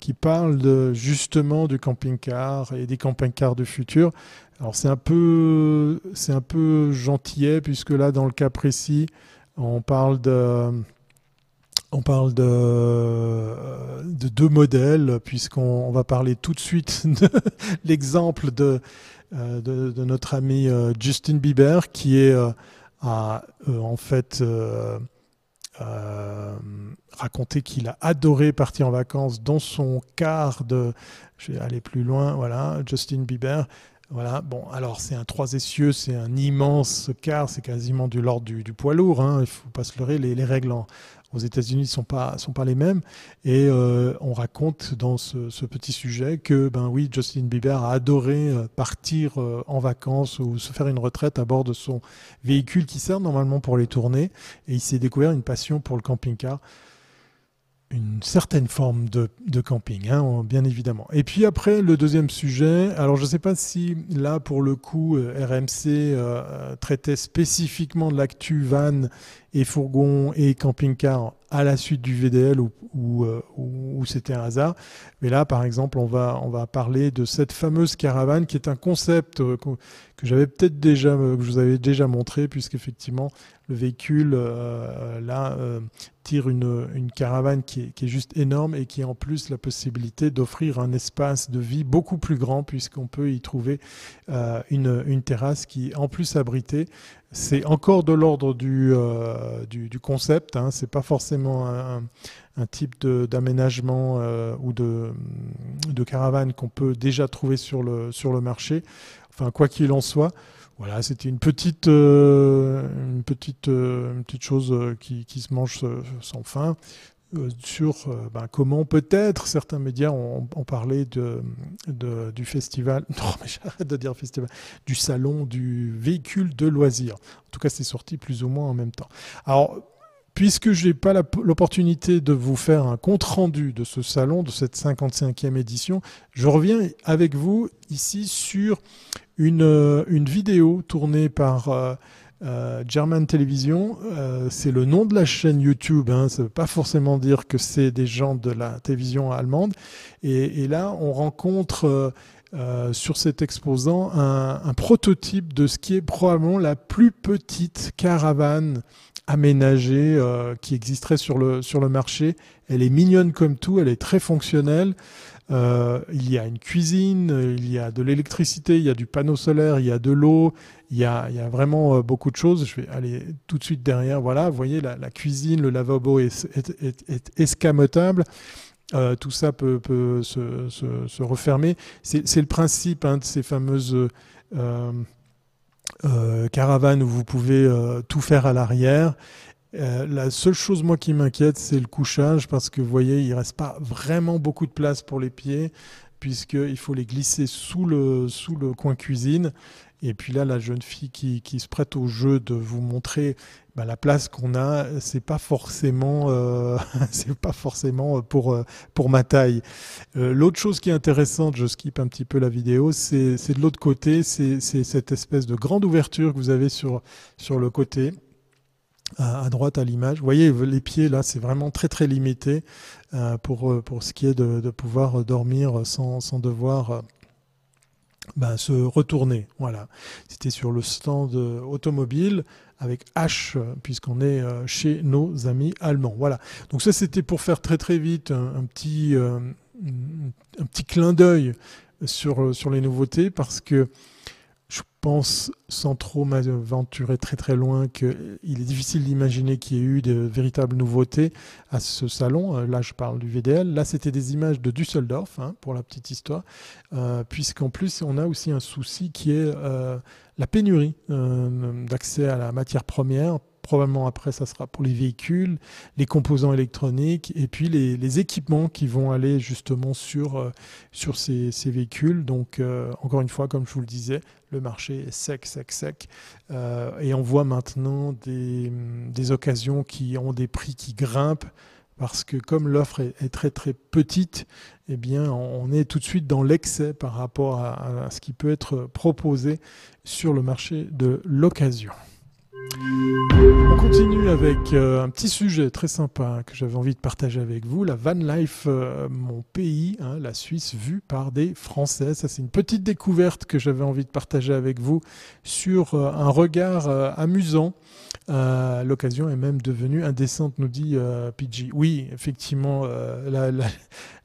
A: qui parle de, justement du camping-car et des camping-cars du futur. Alors c'est un peu, c'est un peu gentillet puisque là, dans le cas précis, on parle de, deux modèles, puisqu'on va parler tout de suite de l'exemple de, euh, notre ami euh, Justin Bieber, qui est euh, a en fait raconté qu'il a adoré partir en vacances dans son car de, je vais aller plus loin, voilà, Justin Bieber. Voilà, bon, alors c'est un trois essieux, c'est un immense car, c'est quasiment du l'ordre du, poids lourd, hein, il ne faut pas se leurrer, les, règles aux États-Unis ne sont pas, les mêmes. Et euh, on raconte dans ce, petit sujet que, ben oui, Justin Bieber a adoré euh, partir euh, en vacances ou se faire une retraite à bord de son véhicule qui sert normalement pour les tournées. Et il s'est découvert une passion pour le camping-car une certaine forme de, camping, hein, bien évidemment. Et puis après, le deuxième sujet, alors je ne sais pas si là, pour le coup, euh, RMC euh, traitait spécifiquement de l'actu van et fourgon et camping-car à la suite du VDL ou, ou, euh, ou, c'était un hasard. Mais là, par exemple, on va, on va parler de cette fameuse caravane qui est un concept que, que j'avais peut-être déjà, que je vous avais déjà montré, puisqu'effectivement, le véhicule euh, là euh, tire une, une caravane qui est, qui est, juste énorme et qui a en plus la possibilité d'offrir un espace de vie beaucoup plus grand puisqu'on peut y trouver euh, une, une, terrasse qui est en plus abritée. C'est encore de l'ordre du, du, du, concept, hein, c'est pas forcément un, un type d'aménagement ou de, de caravane qu'on peut déjà trouver sur le, sur le marché. Enfin, quoi qu'il en soit, voilà, c'était une petite, euh, une petite, euh, une petite chose euh, qui, qui, se mange sans fin sur ben, comment peut-être certains médias ont, parlé de, du festival, non mais j'arrête de dire festival, du salon du véhicule de loisirs. En tout cas, c'est sorti plus ou moins en même temps. Alors, puisque je n'ai pas l'opportunité de vous faire un compte-rendu de ce salon, de cette 55e édition, je reviens avec vous ici sur une, euh, vidéo tournée par euh, euh, German Television. c'est le nom de la chaîne YouTube, hein, ça ne veut pas forcément dire que c'est des gens de la télévision allemande. Et, là, on rencontre... sur cet exposant un, prototype de ce qui est probablement la plus petite caravane aménagée qui existerait sur le, sur le marché. Elle est mignonne comme tout, elle est très fonctionnelle. Euh, il y a une cuisine, il y a de l'électricité, il y a du panneau solaire, il y a de l'eau, il, y a, il y a vraiment euh, beaucoup de choses. Je vais aller tout de suite derrière. Voilà, vous voyez, la, cuisine, le lavabo est, est, est, escamotable. Euh, tout ça peut, peut se, se, se, refermer. C'est le principe hein, de ces fameuses euh, caravanes où vous pouvez euh, tout faire à l'arrière euh, la seule chose moi qui m'inquiète, c'est le couchage parce que vous voyez, il reste pas vraiment beaucoup de place pour les pieds puisqu'il faut les glisser sous le, sous le coin cuisine. Et puis là, la jeune fille qui, qui se prête au jeu de vous montrer bah, la place qu'on a, c'est pas forcément, euh, c'est pas forcément pour euh, pour ma taille. Euh, l'autre chose qui est intéressante, je skip un petit peu la vidéo, c'est de l'autre côté, c'est cette espèce de grande ouverture que vous avez sur sur le côté à, droite à l'image. Vous voyez, les pieds, là, c'est vraiment très très limité euh, pour, euh, pour ce qui est de, de pouvoir dormir sans, sans devoir euh, ben, se retourner. Voilà. C'était sur le stand automobile avec H, puisqu'on est chez nos amis allemands. Voilà. Donc ça, c'était pour faire très très vite un, petit, un petit clin d'œil sur, sur les nouveautés, parce que pense, sans trop m'aventurer très très loin, qu'il est difficile d'imaginer qu'il y ait eu de véritables nouveautés à ce salon. Euh, là, je parle du VDL. Là, c'était des images de Düsseldorf, hein, pour la petite histoire, euh, puisqu'en plus, on a aussi un souci qui est euh, la pénurie d'accès à la matière première Probablement après, ça sera pour les véhicules, les composants électroniques et puis les, équipements qui vont aller justement sur, euh, sur ces, véhicules. Donc, euh, encore une fois, comme je vous le disais, le marché est sec, sec, sec. Euh, et on voit maintenant des, des, occasions qui ont des prix qui grimpent parce que comme l'offre est, très très petite, eh bien on est tout de suite dans l'excès par rapport à ce qui peut être proposé sur le marché de l'occasion. On continue avec euh, un petit sujet très sympa que j'avais envie de partager avec vous, la van life, euh, mon pays, hein, la Suisse vue par des Français. Ça c'est une petite découverte que j'avais envie de partager avec vous sur euh, un regard amusant. L'occasion est même devenue indécente, nous dit PG. Oui, effectivement,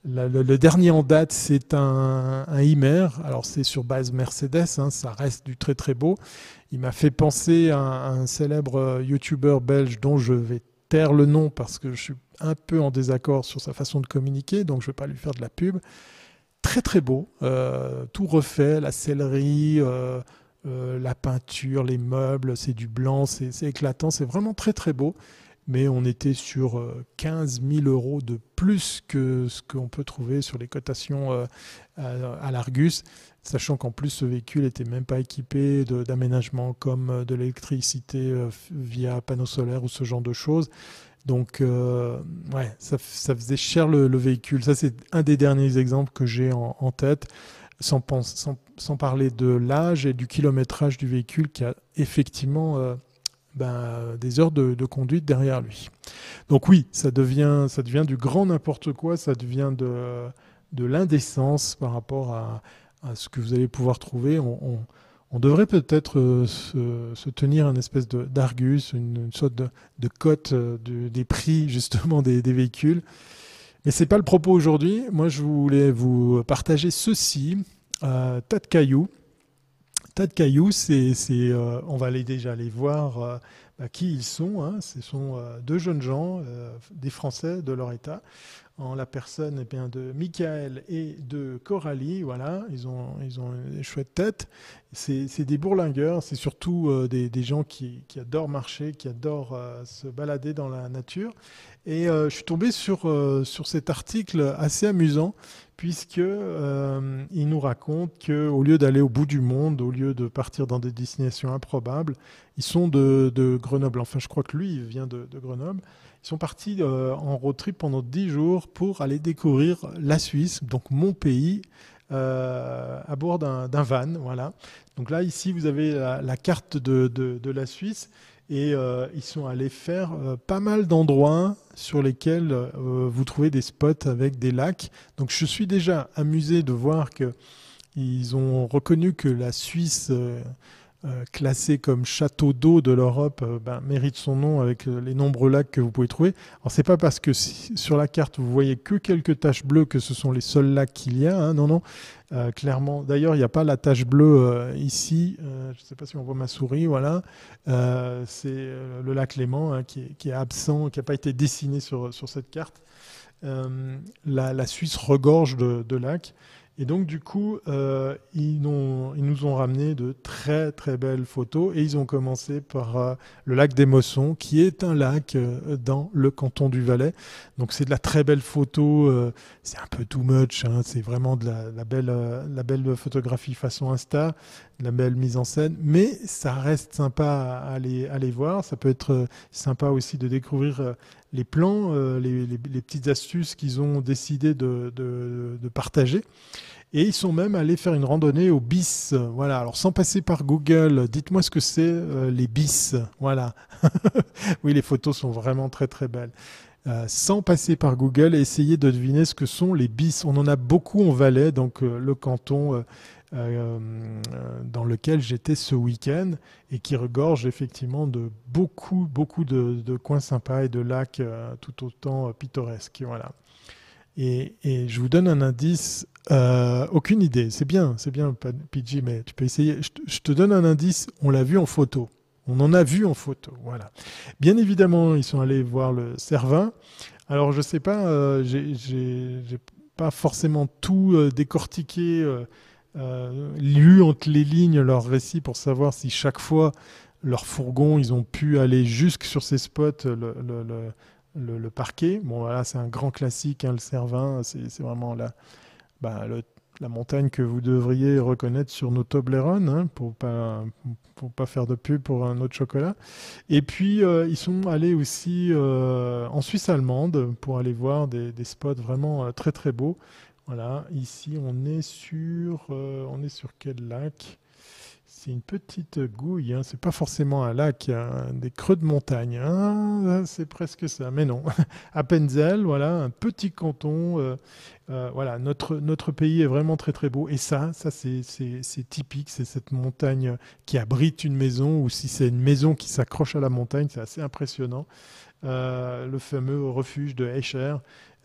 A: le dernier en date, c'est un, un Imer. Alors c'est sur base Mercedes, hein, ça reste du très très beau. Il m'a fait penser à un, célèbre euh, YouTuber belge dont je vais taire le nom parce que je suis un peu en désaccord sur sa façon de communiquer, donc je ne vais pas lui faire de la pub. Très très beau, euh, tout refait, la sellerie, euh, la peinture, les meubles, c'est du blanc, c'est éclatant, c'est vraiment très très beau. Mais on était sur 15 000 euros de plus que ce qu'on peut trouver sur les cotations à, l'Argus, sachant qu'en plus ce véhicule n'était même pas équipé d'aménagements comme de l'électricité via panneaux solaires ou ce genre de choses. Donc, euh, ouais, ça, faisait cher le, véhicule. Ça, c'est un des derniers exemples que j'ai en, tête, sans, sans, parler de l'âge et du kilométrage du véhicule qui a effectivement euh, ben, des heures de, conduite derrière lui. Donc oui, ça devient, ça devient du grand n'importe quoi, ça devient de, l'indécence par rapport à, ce que vous allez pouvoir trouver. on, devrait peut-être euh, se, tenir un espèce d'argus, une, sorte de, cote euh, des prix justement des, véhicules. Mais ce n'est pas le propos aujourd'hui. Moi, je voulais vous partager ceci. Euh, tas de cailloux. Tas de cailloux, c'est, on va aller déjà aller voir bah, qui ils sont. Hein. Ce sont deux jeunes gens, des Français de leur état en la personne eh bien, de Michael et de Coralie. Voilà, ils ont, ils ont des chouettes têtes. C'est des bourlingueurs, c'est surtout euh, des, des, gens qui, qui, adorent marcher, qui adorent euh, se balader dans la nature. Et euh, je suis tombé sur, sur cet article assez amusant puisque il nous raconte que au lieu d'aller au bout du monde, au lieu de partir dans des destinations improbables, ils sont de, Grenoble. Enfin, je crois que lui, il vient de, Grenoble. Ils sont partis euh, en road trip pendant 10 jours pour aller découvrir la Suisse, donc mon pays, euh, à bord d'un van. Voilà. Donc là, ici, vous avez la, carte de, la Suisse et euh, ils sont allés faire pas mal d'endroits sur lesquels vous trouvez des spots avec des lacs. Donc je suis déjà amusé de voir que ils ont reconnu que la Suisse euh, classé comme château d'eau de l'Europe euh, ben, mérite son nom avec euh, les nombreux lacs que vous pouvez trouver. Alors c'est pas parce que sur la carte vous voyez que quelques taches bleues que ce sont les seuls lacs qu'il y a. Hein. non, non, clairement. D'ailleurs, il n'y a pas la tache bleue ici. je ne sais pas si on voit ma souris. Voilà, c'est le lac Léman hein, qui, est, absent, qui n'a pas été dessiné sur, sur cette carte. La, Suisse regorge de, de lacs. Et donc, du coup, euh, ils, ils, nous ont ramené de très, très belles photos. Et ils ont commencé par euh, le lac des Mossons, qui est un lac euh, dans le canton du Valais. Donc, c'est de la très belle photo. Euh, c'est un peu too much. Hein, c'est vraiment de la, la belle, la belle photographie façon Insta, de la belle mise en scène. Mais ça reste sympa à aller, à aller voir. Ça peut être sympa aussi de découvrir les plans, euh, les, petites astuces qu'ils ont décidé de, partager. Et ils sont même allés faire une randonnée au bis. Voilà. Alors sans passer par Google, dites-moi ce que c'est euh, les bis. Voilà. oui, les photos sont vraiment très très belles. Euh, sans passer par Google, essayez de deviner ce que sont les bis. On en a beaucoup en Valais, donc le canton euh, dans lequel j'étais ce week-end et qui regorge effectivement de beaucoup, beaucoup de, coins sympas et de lacs euh, tout autant pittoresques. Voilà. Et, je vous donne un indice, euh, aucune idée, c'est bien, c'est bien, PG, mais tu peux essayer. Je, te donne un indice, on l'a vu en photo. On en a vu en photo, voilà. Bien évidemment, ils sont allés voir le Cervin. Alors, je sais pas, j'ai pas forcément tout décortiqué euh, lu entre les lignes leur récit pour savoir si chaque fois leur fourgon, ils ont pu aller jusque sur ces spots, le, le, le, parquet. Bon, voilà, c'est un grand classique, hein, le Cervin, c'est vraiment la, bah, la montagne que vous devriez reconnaître sur nos Toblerone, hein, pour pas pour pas faire de pub pour un autre chocolat. Et puis euh, ils sont allés aussi euh, en Suisse allemande pour aller voir des, des spots vraiment très très beaux. Voilà, ici on est sur, euh, on est sur quel lac? C'est une petite gouille, hein. c'est pas forcément un lac, des creux de montagne. Hein. c'est presque ça, mais non. à Penzel, voilà, un petit canton. Euh, Euh, voilà, notre, notre pays est vraiment très très beau. Et ça, ça c'est typique, c'est cette montagne qui abrite une maison, ou si c'est une maison qui s'accroche à la montagne, c'est assez impressionnant. Le fameux refuge de Escher,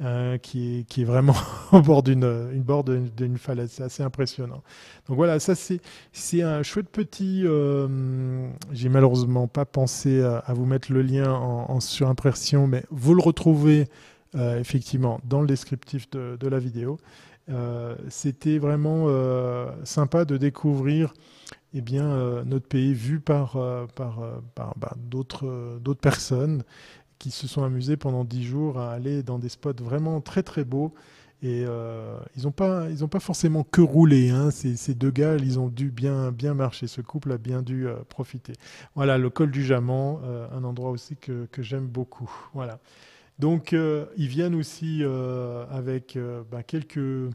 A: euh, qui, est, vraiment au bord d'une falaise. C'est assez impressionnant. Donc voilà, ça c'est un chouette petit. Euh, J'ai malheureusement pas pensé à, vous mettre le lien en, en surimpression, mais vous le retrouvez euh, effectivement dans le descriptif de, la vidéo. C'était vraiment sympa de découvrir eh bien, notre pays vu par bah, d'autres personnes qui se sont amusés pendant dix jours à aller dans des spots vraiment très très beaux. Et euh, ils n'ont pas, ils pas forcément que roulé. Hein. Ces, ces, deux gars, ils ont dû bien, bien marcher. Ce couple a bien dû euh, profiter. Voilà, le col du Jaman, euh, un endroit aussi que, que j'aime beaucoup. Voilà. Donc, ils viennent aussi avec bah, quelques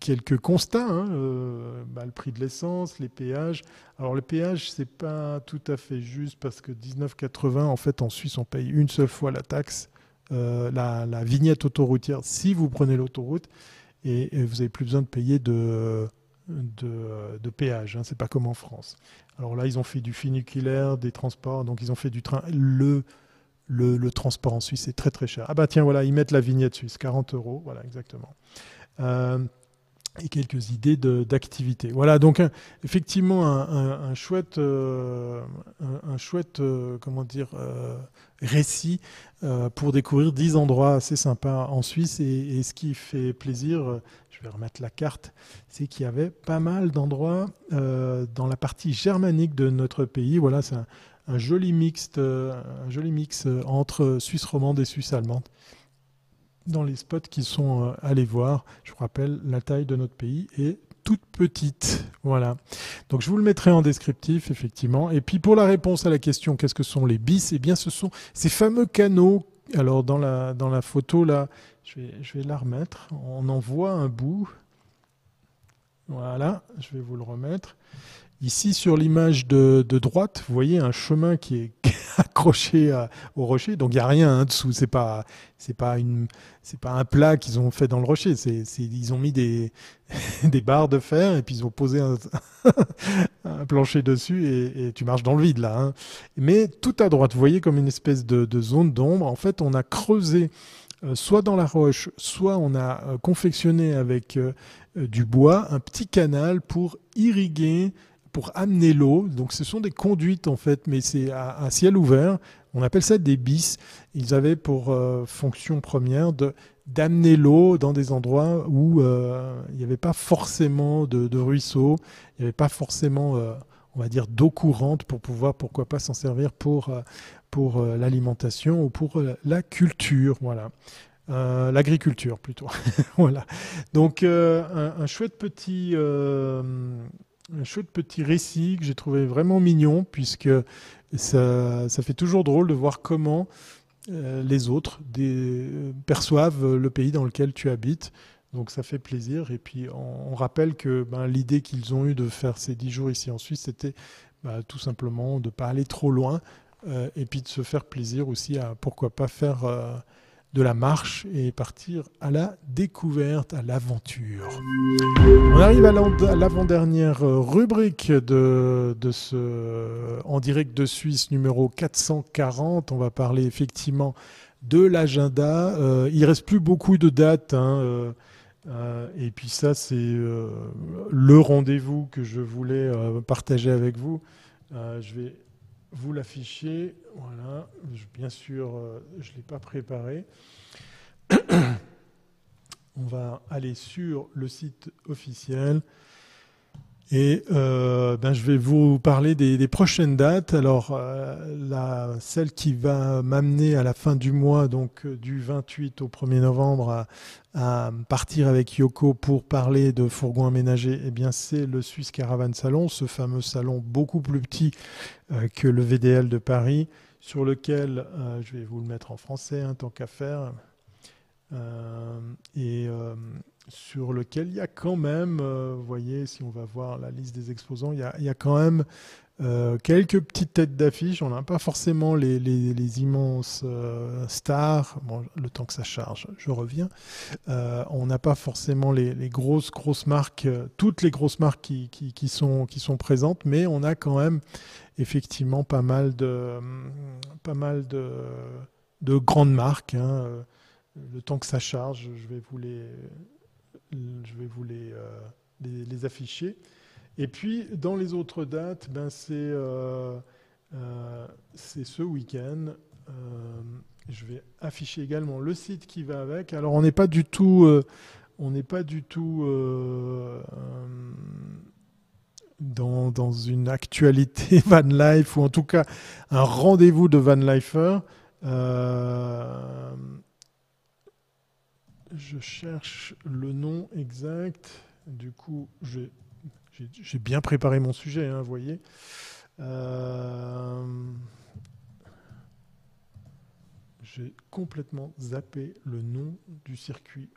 A: quelques constats, hein, euh, bah, le prix de l'essence, les péages. Alors le péage, c'est pas tout à fait juste parce que 19,80 en fait en Suisse on paye une seule fois la taxe, euh, la, vignette autoroutière si vous prenez l'autoroute et, vous n'avez plus besoin de payer de, de, péage. Hein, c'est pas comme en France. Alors là ils ont fait du funiculaire, des transports, donc ils ont fait du train. Le le, transport en Suisse est très très cher. Ah bah tiens voilà, ils mettent la vignette suisse, 40 euros, voilà exactement. Euh, et quelques idées d'activité. Voilà, donc effectivement un, chouette, euh, un, chouette euh, comment dire, euh, récit pour découvrir 10 endroits assez sympas en Suisse. Et, ce qui fait plaisir, je vais remettre la carte, c'est qu'il y avait pas mal d'endroits dans la partie germanique de notre pays. Voilà, c'est un, joli mixte, un joli mix entre Suisse romande et Suisse allemande dans les spots qui sont euh, allés voir. Je vous rappelle, la taille de notre pays est toute petite. Voilà. Donc je vous le mettrai en descriptif, effectivement. Et puis pour la réponse à la question qu'est-ce que sont les bis? Eh bien ce sont ces fameux canaux. Alors dans la, dans la photo là, je vais, je vais la remettre. On en voit un bout. Voilà, je vais vous le remettre. Ici, sur l'image de, droite, vous voyez un chemin qui est accroché au rocher. Donc, il n'y a rien en dessous. C'est pas, c'est pas une, c'est pas un plat qu'ils ont fait dans le rocher. C'est, ils ont mis des, des barres de fer et puis ils ont posé un, plancher dessus et, tu marches dans le vide là. Hein. Mais tout à droite, vous voyez comme une espèce de, zone d'ombre. En fait, on a creusé euh, soit dans la roche, soit on a euh, confectionné avec euh, du bois un petit canal pour irriguer pour amener l'eau. Donc ce sont des conduites en fait, mais c'est à, ciel ouvert. On appelle ça des bis. Ils avaient pour euh, fonction première de d'amener l'eau dans des endroits où euh, il n'y avait pas forcément de, de ruisseaux, il n'y avait pas forcément, euh, on va dire, d'eau courante pour pouvoir, pourquoi pas, s'en servir pour, pour l'alimentation ou pour la culture. Voilà. l'agriculture plutôt. voilà. Donc un, un, chouette petit un chouette petit récit que j'ai trouvé vraiment mignon, puisque ça, ça, fait toujours drôle de voir comment euh, les autres perçoivent le pays dans lequel tu habites. Donc ça fait plaisir. Et puis on, rappelle que ben, l'idée qu'ils ont eue de faire ces dix jours ici en Suisse, c'était ben, tout simplement de ne pas aller trop loin euh, et puis de se faire plaisir aussi à pourquoi pas faire... Euh, de la marche et partir à la découverte, à l'aventure. On arrive à l'avant-dernière rubrique de, ce En direct de Suisse numéro 440. On va parler effectivement de l'agenda. Euh, il reste plus beaucoup de dates. Hein, euh, euh, et puis ça, c'est le rendez-vous que je voulais partager avec vous. je vais vous l'affichez. Voilà, bien sûr, euh, je ne l'ai pas préparé. On va aller sur le site officiel. Et euh, ben, je vais vous parler des, prochaines dates. Alors, euh, la, celle qui va m'amener à la fin du mois, donc euh, du 28 au 1er novembre, à, partir avec Yoko pour parler de fourgons aménagés, eh bien, c'est le Swiss Caravan Salon, ce fameux salon beaucoup plus petit que le VDL de Paris, sur lequel, je vais vous le mettre en français, hein, tant qu'à faire, et sur lequel il y a quand même, vous voyez, si on va voir la liste des exposants, il y a, quand même euh, quelques petites têtes d'affiche, on n'a pas forcément les, immenses euh, stars, le temps que ça charge, je reviens. Euh, on n'a pas forcément les, grosses, grosses marques, toutes les grosses marques qui, sont, présentes, mais on a quand même effectivement pas mal de, de, de grandes marques. Hein. Le temps que ça charge, je vais vous les, je vais vous les, les afficher. Et puis, dans les autres dates, ben, c'est euh, euh, ce week-end. Euh, je vais afficher également le site qui va avec. Alors, on n'est pas du tout, on n'est pas du tout dans, une actualité van life ou en tout cas un rendez-vous de van lifer. Je cherche le nom exact. Du coup, j'ai bien préparé mon sujet, hein, vous voyez. Euh, j'ai complètement zappé le nom du circuit.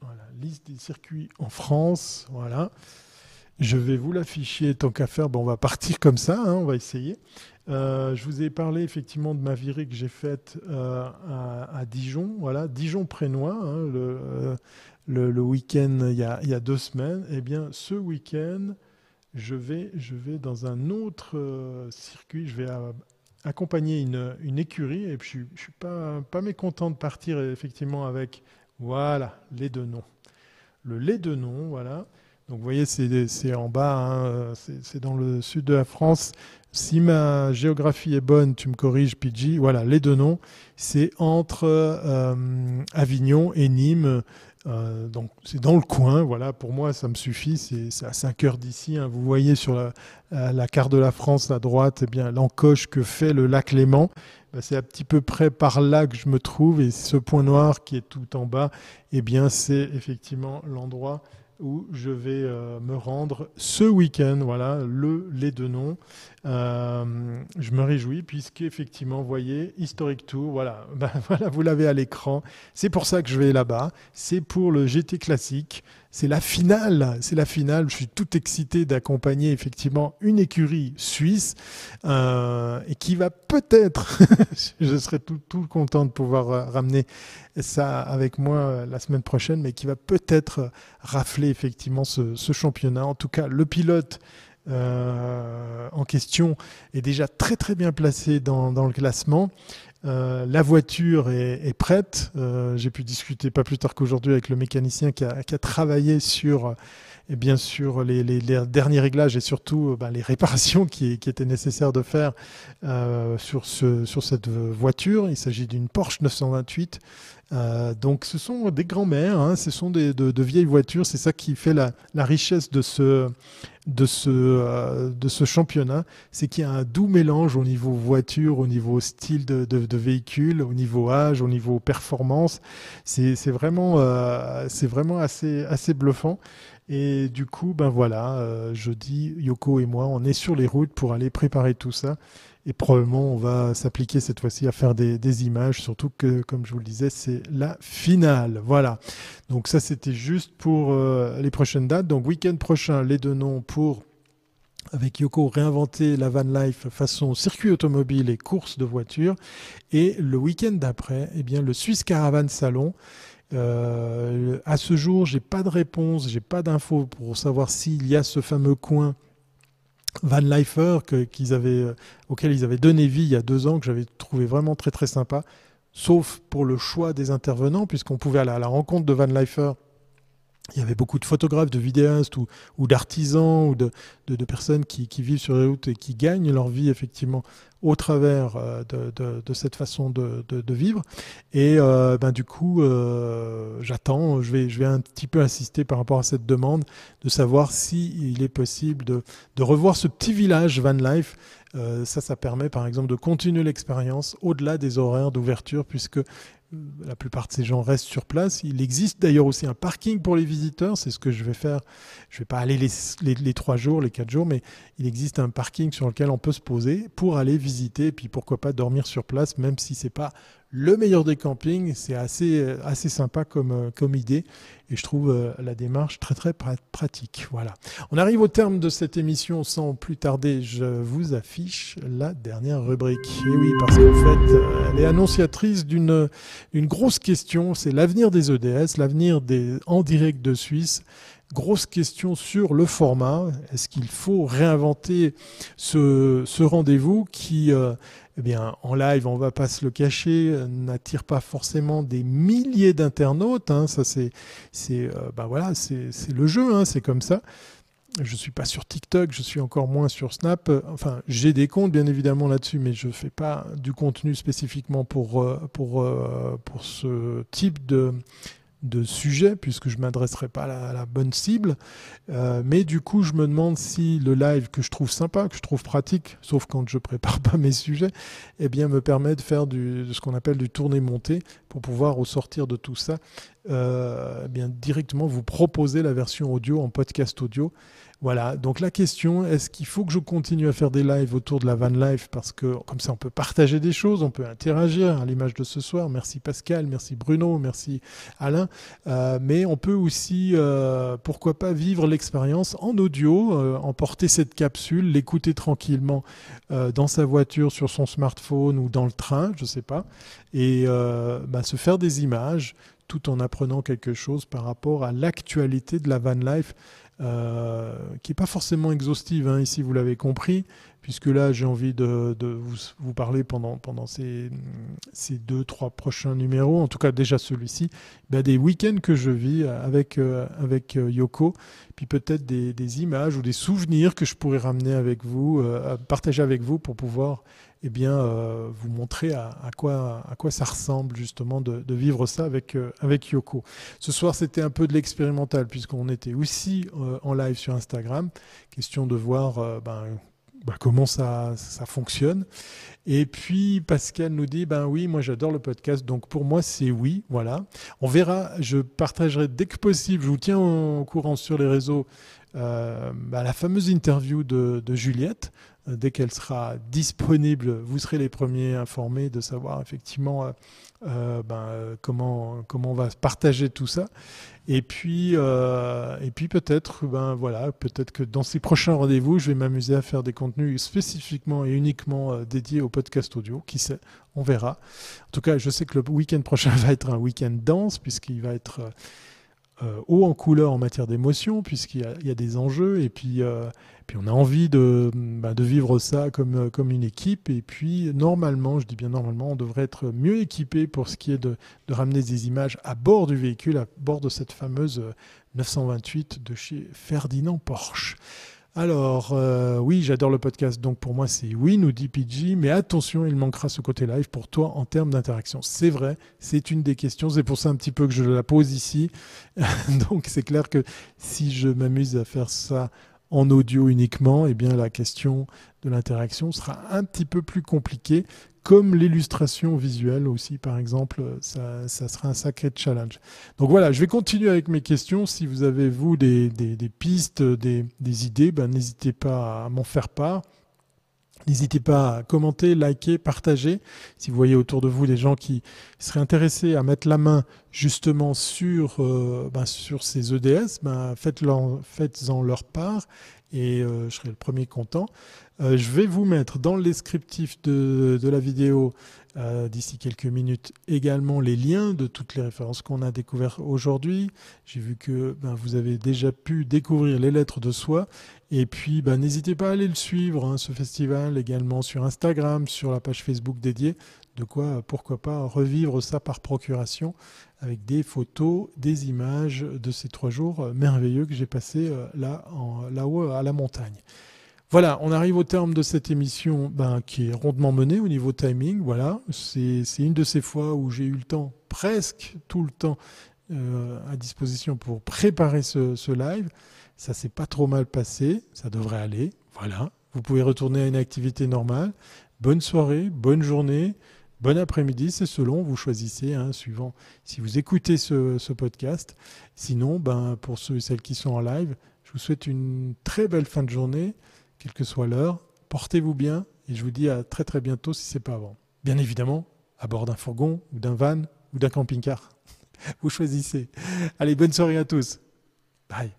A: Voilà, liste des circuits en France. Voilà. Je vais vous l'afficher tant qu'à faire. Bon, on va partir comme ça, hein, on va essayer. Euh, je vous ai parlé effectivement de ma virée que j'ai faite euh, à, Dijon. Voilà, Dijon-Prénois, hein, le, le, week-end il, y a deux semaines, eh bien ce week-end, je vais, je vais dans un autre euh, circuit, je vais accompagner une, une, écurie et puis je ne suis pas, pas mécontent de partir effectivement avec, voilà, les deux noms. Le lait de nom, voilà. Donc vous voyez, c'est en bas, hein, c'est dans le sud de la France. Si ma géographie est bonne, tu me corriges, PG. Voilà, les deux noms, c'est entre euh, Avignon et Nîmes. Euh, donc c'est dans le coin, voilà, pour moi ça me suffit, c'est à 5 heures d'ici. Hein. Vous voyez sur la, carte de la France à droite, eh bien l'encoche que fait le lac Léman. Ben, c'est à petit peu près par là que je me trouve et ce point noir qui est tout en bas, eh bien c'est effectivement l'endroit où je vais euh, me rendre ce week-end, voilà, le les deux noms. Euh, je me réjouis puisqu'effectivement, vous voyez, Historic Tour, voilà, voilà vous l'avez à l'écran. C'est pour ça que je vais là-bas. C'est pour le GT classique c'est la finale. C'est la finale. Je suis tout excité d'accompagner effectivement une écurie suisse euh, et qui va peut-être, je serai tout, content de pouvoir euh, ramener ça avec moi euh, la semaine prochaine, mais qui va peut-être rafler effectivement ce, championnat. En tout cas, le pilote. en question est déjà très très bien placé dans le classement. Euh, la voiture est, prête. Euh, j'ai pu discuter pas plus tard qu'aujourd'hui avec le mécanicien qui a, travaillé sur, et bien sûr, les, derniers réglages et surtout euh, ben, les réparations qui, étaient nécessaires de faire sur, ce, sur cette voiture. Il s'agit d'une Porsche 928 euh, donc ce sont des grands-mères, hein, ce sont des, de, vieilles voitures, c'est ça qui fait la, richesse de ce, de ce, euh, de ce championnat, c'est qu'il y a un doux mélange au niveau voiture, au niveau style de, de, véhicule, au niveau âge, au niveau performance. C'est vraiment, euh, vraiment assez, assez bluffant. Et du coup, ben voilà, jeudi, Yoko et moi, on est sur les routes pour aller préparer tout ça. Et probablement, on va s'appliquer cette fois-ci à faire des, images, surtout que, comme je vous le disais, c'est la finale. Voilà. Donc ça, c'était juste pour euh, les prochaines dates. Donc week-end prochain, les deux noms pour avec Yoko réinventer la van life façon circuit automobile et course de voiture. Et le week-end d'après, eh bien le Swiss Caravan Salon. Euh, à ce jour, j'ai pas de réponse, j'ai pas d'infos pour savoir s'il y a ce fameux coin Van Lifer qu'ils avaient, euh, auquel ils avaient donné vie il y a deux ans, que j'avais trouvé vraiment très très sympa, sauf pour le choix des intervenants, puisqu'on pouvait aller à la rencontre de Van Lifer il y avait beaucoup de photographes, de vidéastes ou, d'artisans ou de, personnes qui, vivent sur les routes et qui gagnent leur vie effectivement au travers euh, de, cette façon de, vivre. Et euh, ben, du coup, euh, j'attends, je vais, je vais un petit peu insister par rapport à cette demande de savoir s'il il est possible de, revoir ce petit village van life. ça, ça permet par exemple de continuer l'expérience au-delà des horaires d'ouverture puisque la plupart de ces gens restent sur place. Il existe d'ailleurs aussi un parking pour les visiteurs. C'est ce que je vais faire. Je ne vais pas aller les, trois jours, les quatre jours, mais il existe un parking sur lequel on peut se poser pour aller visiter et puis pourquoi pas dormir sur place, même si c'est pas le meilleur des campings. C'est assez, assez sympa comme, comme idée et je trouve la démarche très très pratique. Voilà. On arrive au terme de cette émission. Sans plus tarder, je vous affiche la dernière rubrique. Et oui, parce qu'en fait, elle est annonciatrice d'une une grosse question. C'est l'avenir des EDS, l'avenir des en direct de Suisse grosse question sur le format. Est-ce qu'il faut réinventer ce, ce rendez-vous qui, euh, eh bien, en live, on va pas se le cacher, n'attire pas forcément des milliers d'internautes. Hein. Ça, c'est, c'est, euh, bah voilà, c'est, le jeu, hein, c'est comme ça. Je suis pas sur TikTok, je suis encore moins sur Snap. Enfin, j'ai des comptes bien évidemment là-dessus, mais je fais pas du contenu spécifiquement pour euh, ce type de de sujet puisque je m'adresserai pas à la, bonne cible. Euh, mais du coup, je me demande si le live que je trouve sympa, que je trouve pratique, sauf quand je prépare pas mes sujets, eh bien, me permet de faire du, ce qu'on appelle du tourné-monté pour pouvoir au sortir de tout ça, euh, eh bien directement vous proposer la version audio en podcast audio. Voilà, donc la question, est-ce qu'il faut que je continue à faire des lives autour de la van life parce que comme ça on peut partager des choses, on peut interagir à l'image de ce soir. Merci Pascal, merci Bruno, merci Alain. Euh, mais on peut aussi, euh, pourquoi pas, vivre l'expérience en audio, euh, emporter cette capsule, l'écouter tranquillement dans sa voiture, sur son smartphone ou dans le train, je sais pas, et bah, se faire des images tout en apprenant quelque chose par rapport à l'actualité de la van life. Euh, qui n'est pas forcément exhaustive, hein, ici vous l'avez compris, puisque là j'ai envie de, vous, parler pendant, pendant ces, ces, deux, trois prochains numéros, en tout cas déjà celui-ci, bah, des week-ends que je vis avec, euh, avec euh, Yoko, puis peut-être des, des, images ou des souvenirs que je pourrais ramener avec vous, partager avec vous pour pouvoir eh bien, euh, vous montrer à, quoi, ça ressemble justement de, vivre ça avec, euh, avec Yoko. Ce soir, c'était un peu de l'expérimental puisqu'on était aussi euh, en live sur Instagram. Question de voir ben, ben, comment ça, fonctionne. Et puis Pascal nous dit, ben oui, moi j'adore le podcast, donc pour moi c'est oui, voilà. On verra, je partagerai dès que possible, je vous tiens au courant sur les réseaux, ben, la fameuse interview de Juliette dès qu'elle sera disponible, vous serez les premiers informés de savoir effectivement euh, euh, ben, comment, comment on va partager tout ça. Et puis, euh, et puis peut-être, ben voilà, peut-être que dans ces prochains rendez-vous, je vais m'amuser à faire des contenus spécifiquement et uniquement dédiés au podcast audio. Qui sait, on verra. En tout cas, je sais que le week-end prochain va être un week-end dense puisqu'il va être haut en couleur en matière d'émotion puisqu'il y, a des enjeux et puis puis on a envie de, bah, de vivre ça comme, euh, comme une équipe. Et puis normalement, je dis bien normalement, on devrait être mieux équipé pour ce qui est de, de ramener des images à bord du véhicule, à bord de cette fameuse 928 de chez Ferdinand Porsche. Alors, euh, oui, j'adore le podcast, donc pour moi c'est oui, nous dit PG, mais attention, il manquera ce côté live pour toi en termes d'interaction. C'est vrai, c'est une des questions, c'est pour ça un petit peu que je la pose ici. donc c'est clair que si je m'amuse à faire ça en audio uniquement, eh bien la question de l'interaction sera un petit peu plus compliquée, comme l'illustration visuelle aussi, par exemple, ça, sera un sacré challenge. Donc voilà, je vais continuer avec mes questions. Si vous avez, vous, des, pistes, des, idées, ben, n'hésitez pas à m'en faire part. N'hésitez pas à commenter, liker, partager. Si vous voyez autour de vous des gens qui seraient intéressés à mettre la main justement sur, euh, ben, sur ces EDS, ben, faites-en faites leur part et euh, je serai le premier content. Euh, je vais vous mettre dans le descriptif de, de la vidéo euh, d'ici quelques minutes également les liens de toutes les références qu'on a découvertes aujourd'hui. J'ai vu que ben, vous avez déjà pu découvrir les lettres de soi. Et puis ben, n'hésitez pas à aller le suivre, hein, ce festival également sur Instagram, sur la page Facebook dédiée. De quoi, pourquoi pas, revivre ça par procuration avec des photos, des images de ces trois jours merveilleux que j'ai passés euh, là, là-haut à la montagne. Voilà, on arrive au terme de cette émission ben, qui est rondement menée au niveau timing. Voilà, c'est une de ces fois où j'ai eu le temps, presque tout le temps, euh, à disposition pour préparer ce, ce live. Ça s'est pas trop mal passé, ça devrait aller. Voilà, vous pouvez retourner à une activité normale. Bonne soirée, bonne journée, bon après-midi, c'est selon, vous choisissez, hein, suivant si vous écoutez ce, podcast. Sinon, ben, pour ceux et celles qui sont en live, je vous souhaite une très belle fin de journée quelle que soit l'heure. Portez-vous bien et je vous dis à très très bientôt si ce n'est pas avant. Bien évidemment, À bord d'un fourgon ou d'un van ou d'un camping-car Vous choisissez. Allez, bonne soirée à tous. Bye.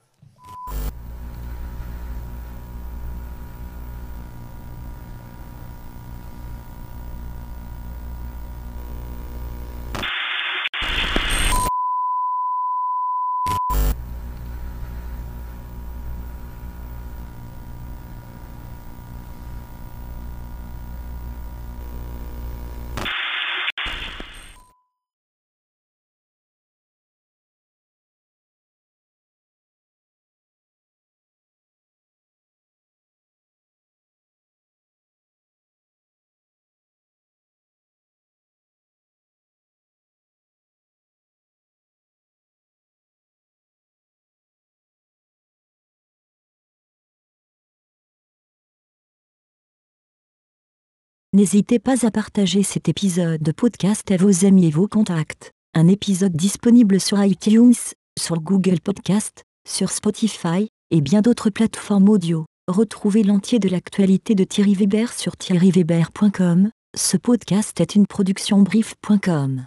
B: N'hésitez pas à partager cet épisode de podcast à vos amis et vos contacts. Un épisode disponible sur iTunes, sur Google Podcast, sur Spotify et bien d'autres plateformes audio. Retrouvez l'entier de l'actualité de Thierry Weber sur thierryweber.com. Ce podcast est une production brief.com.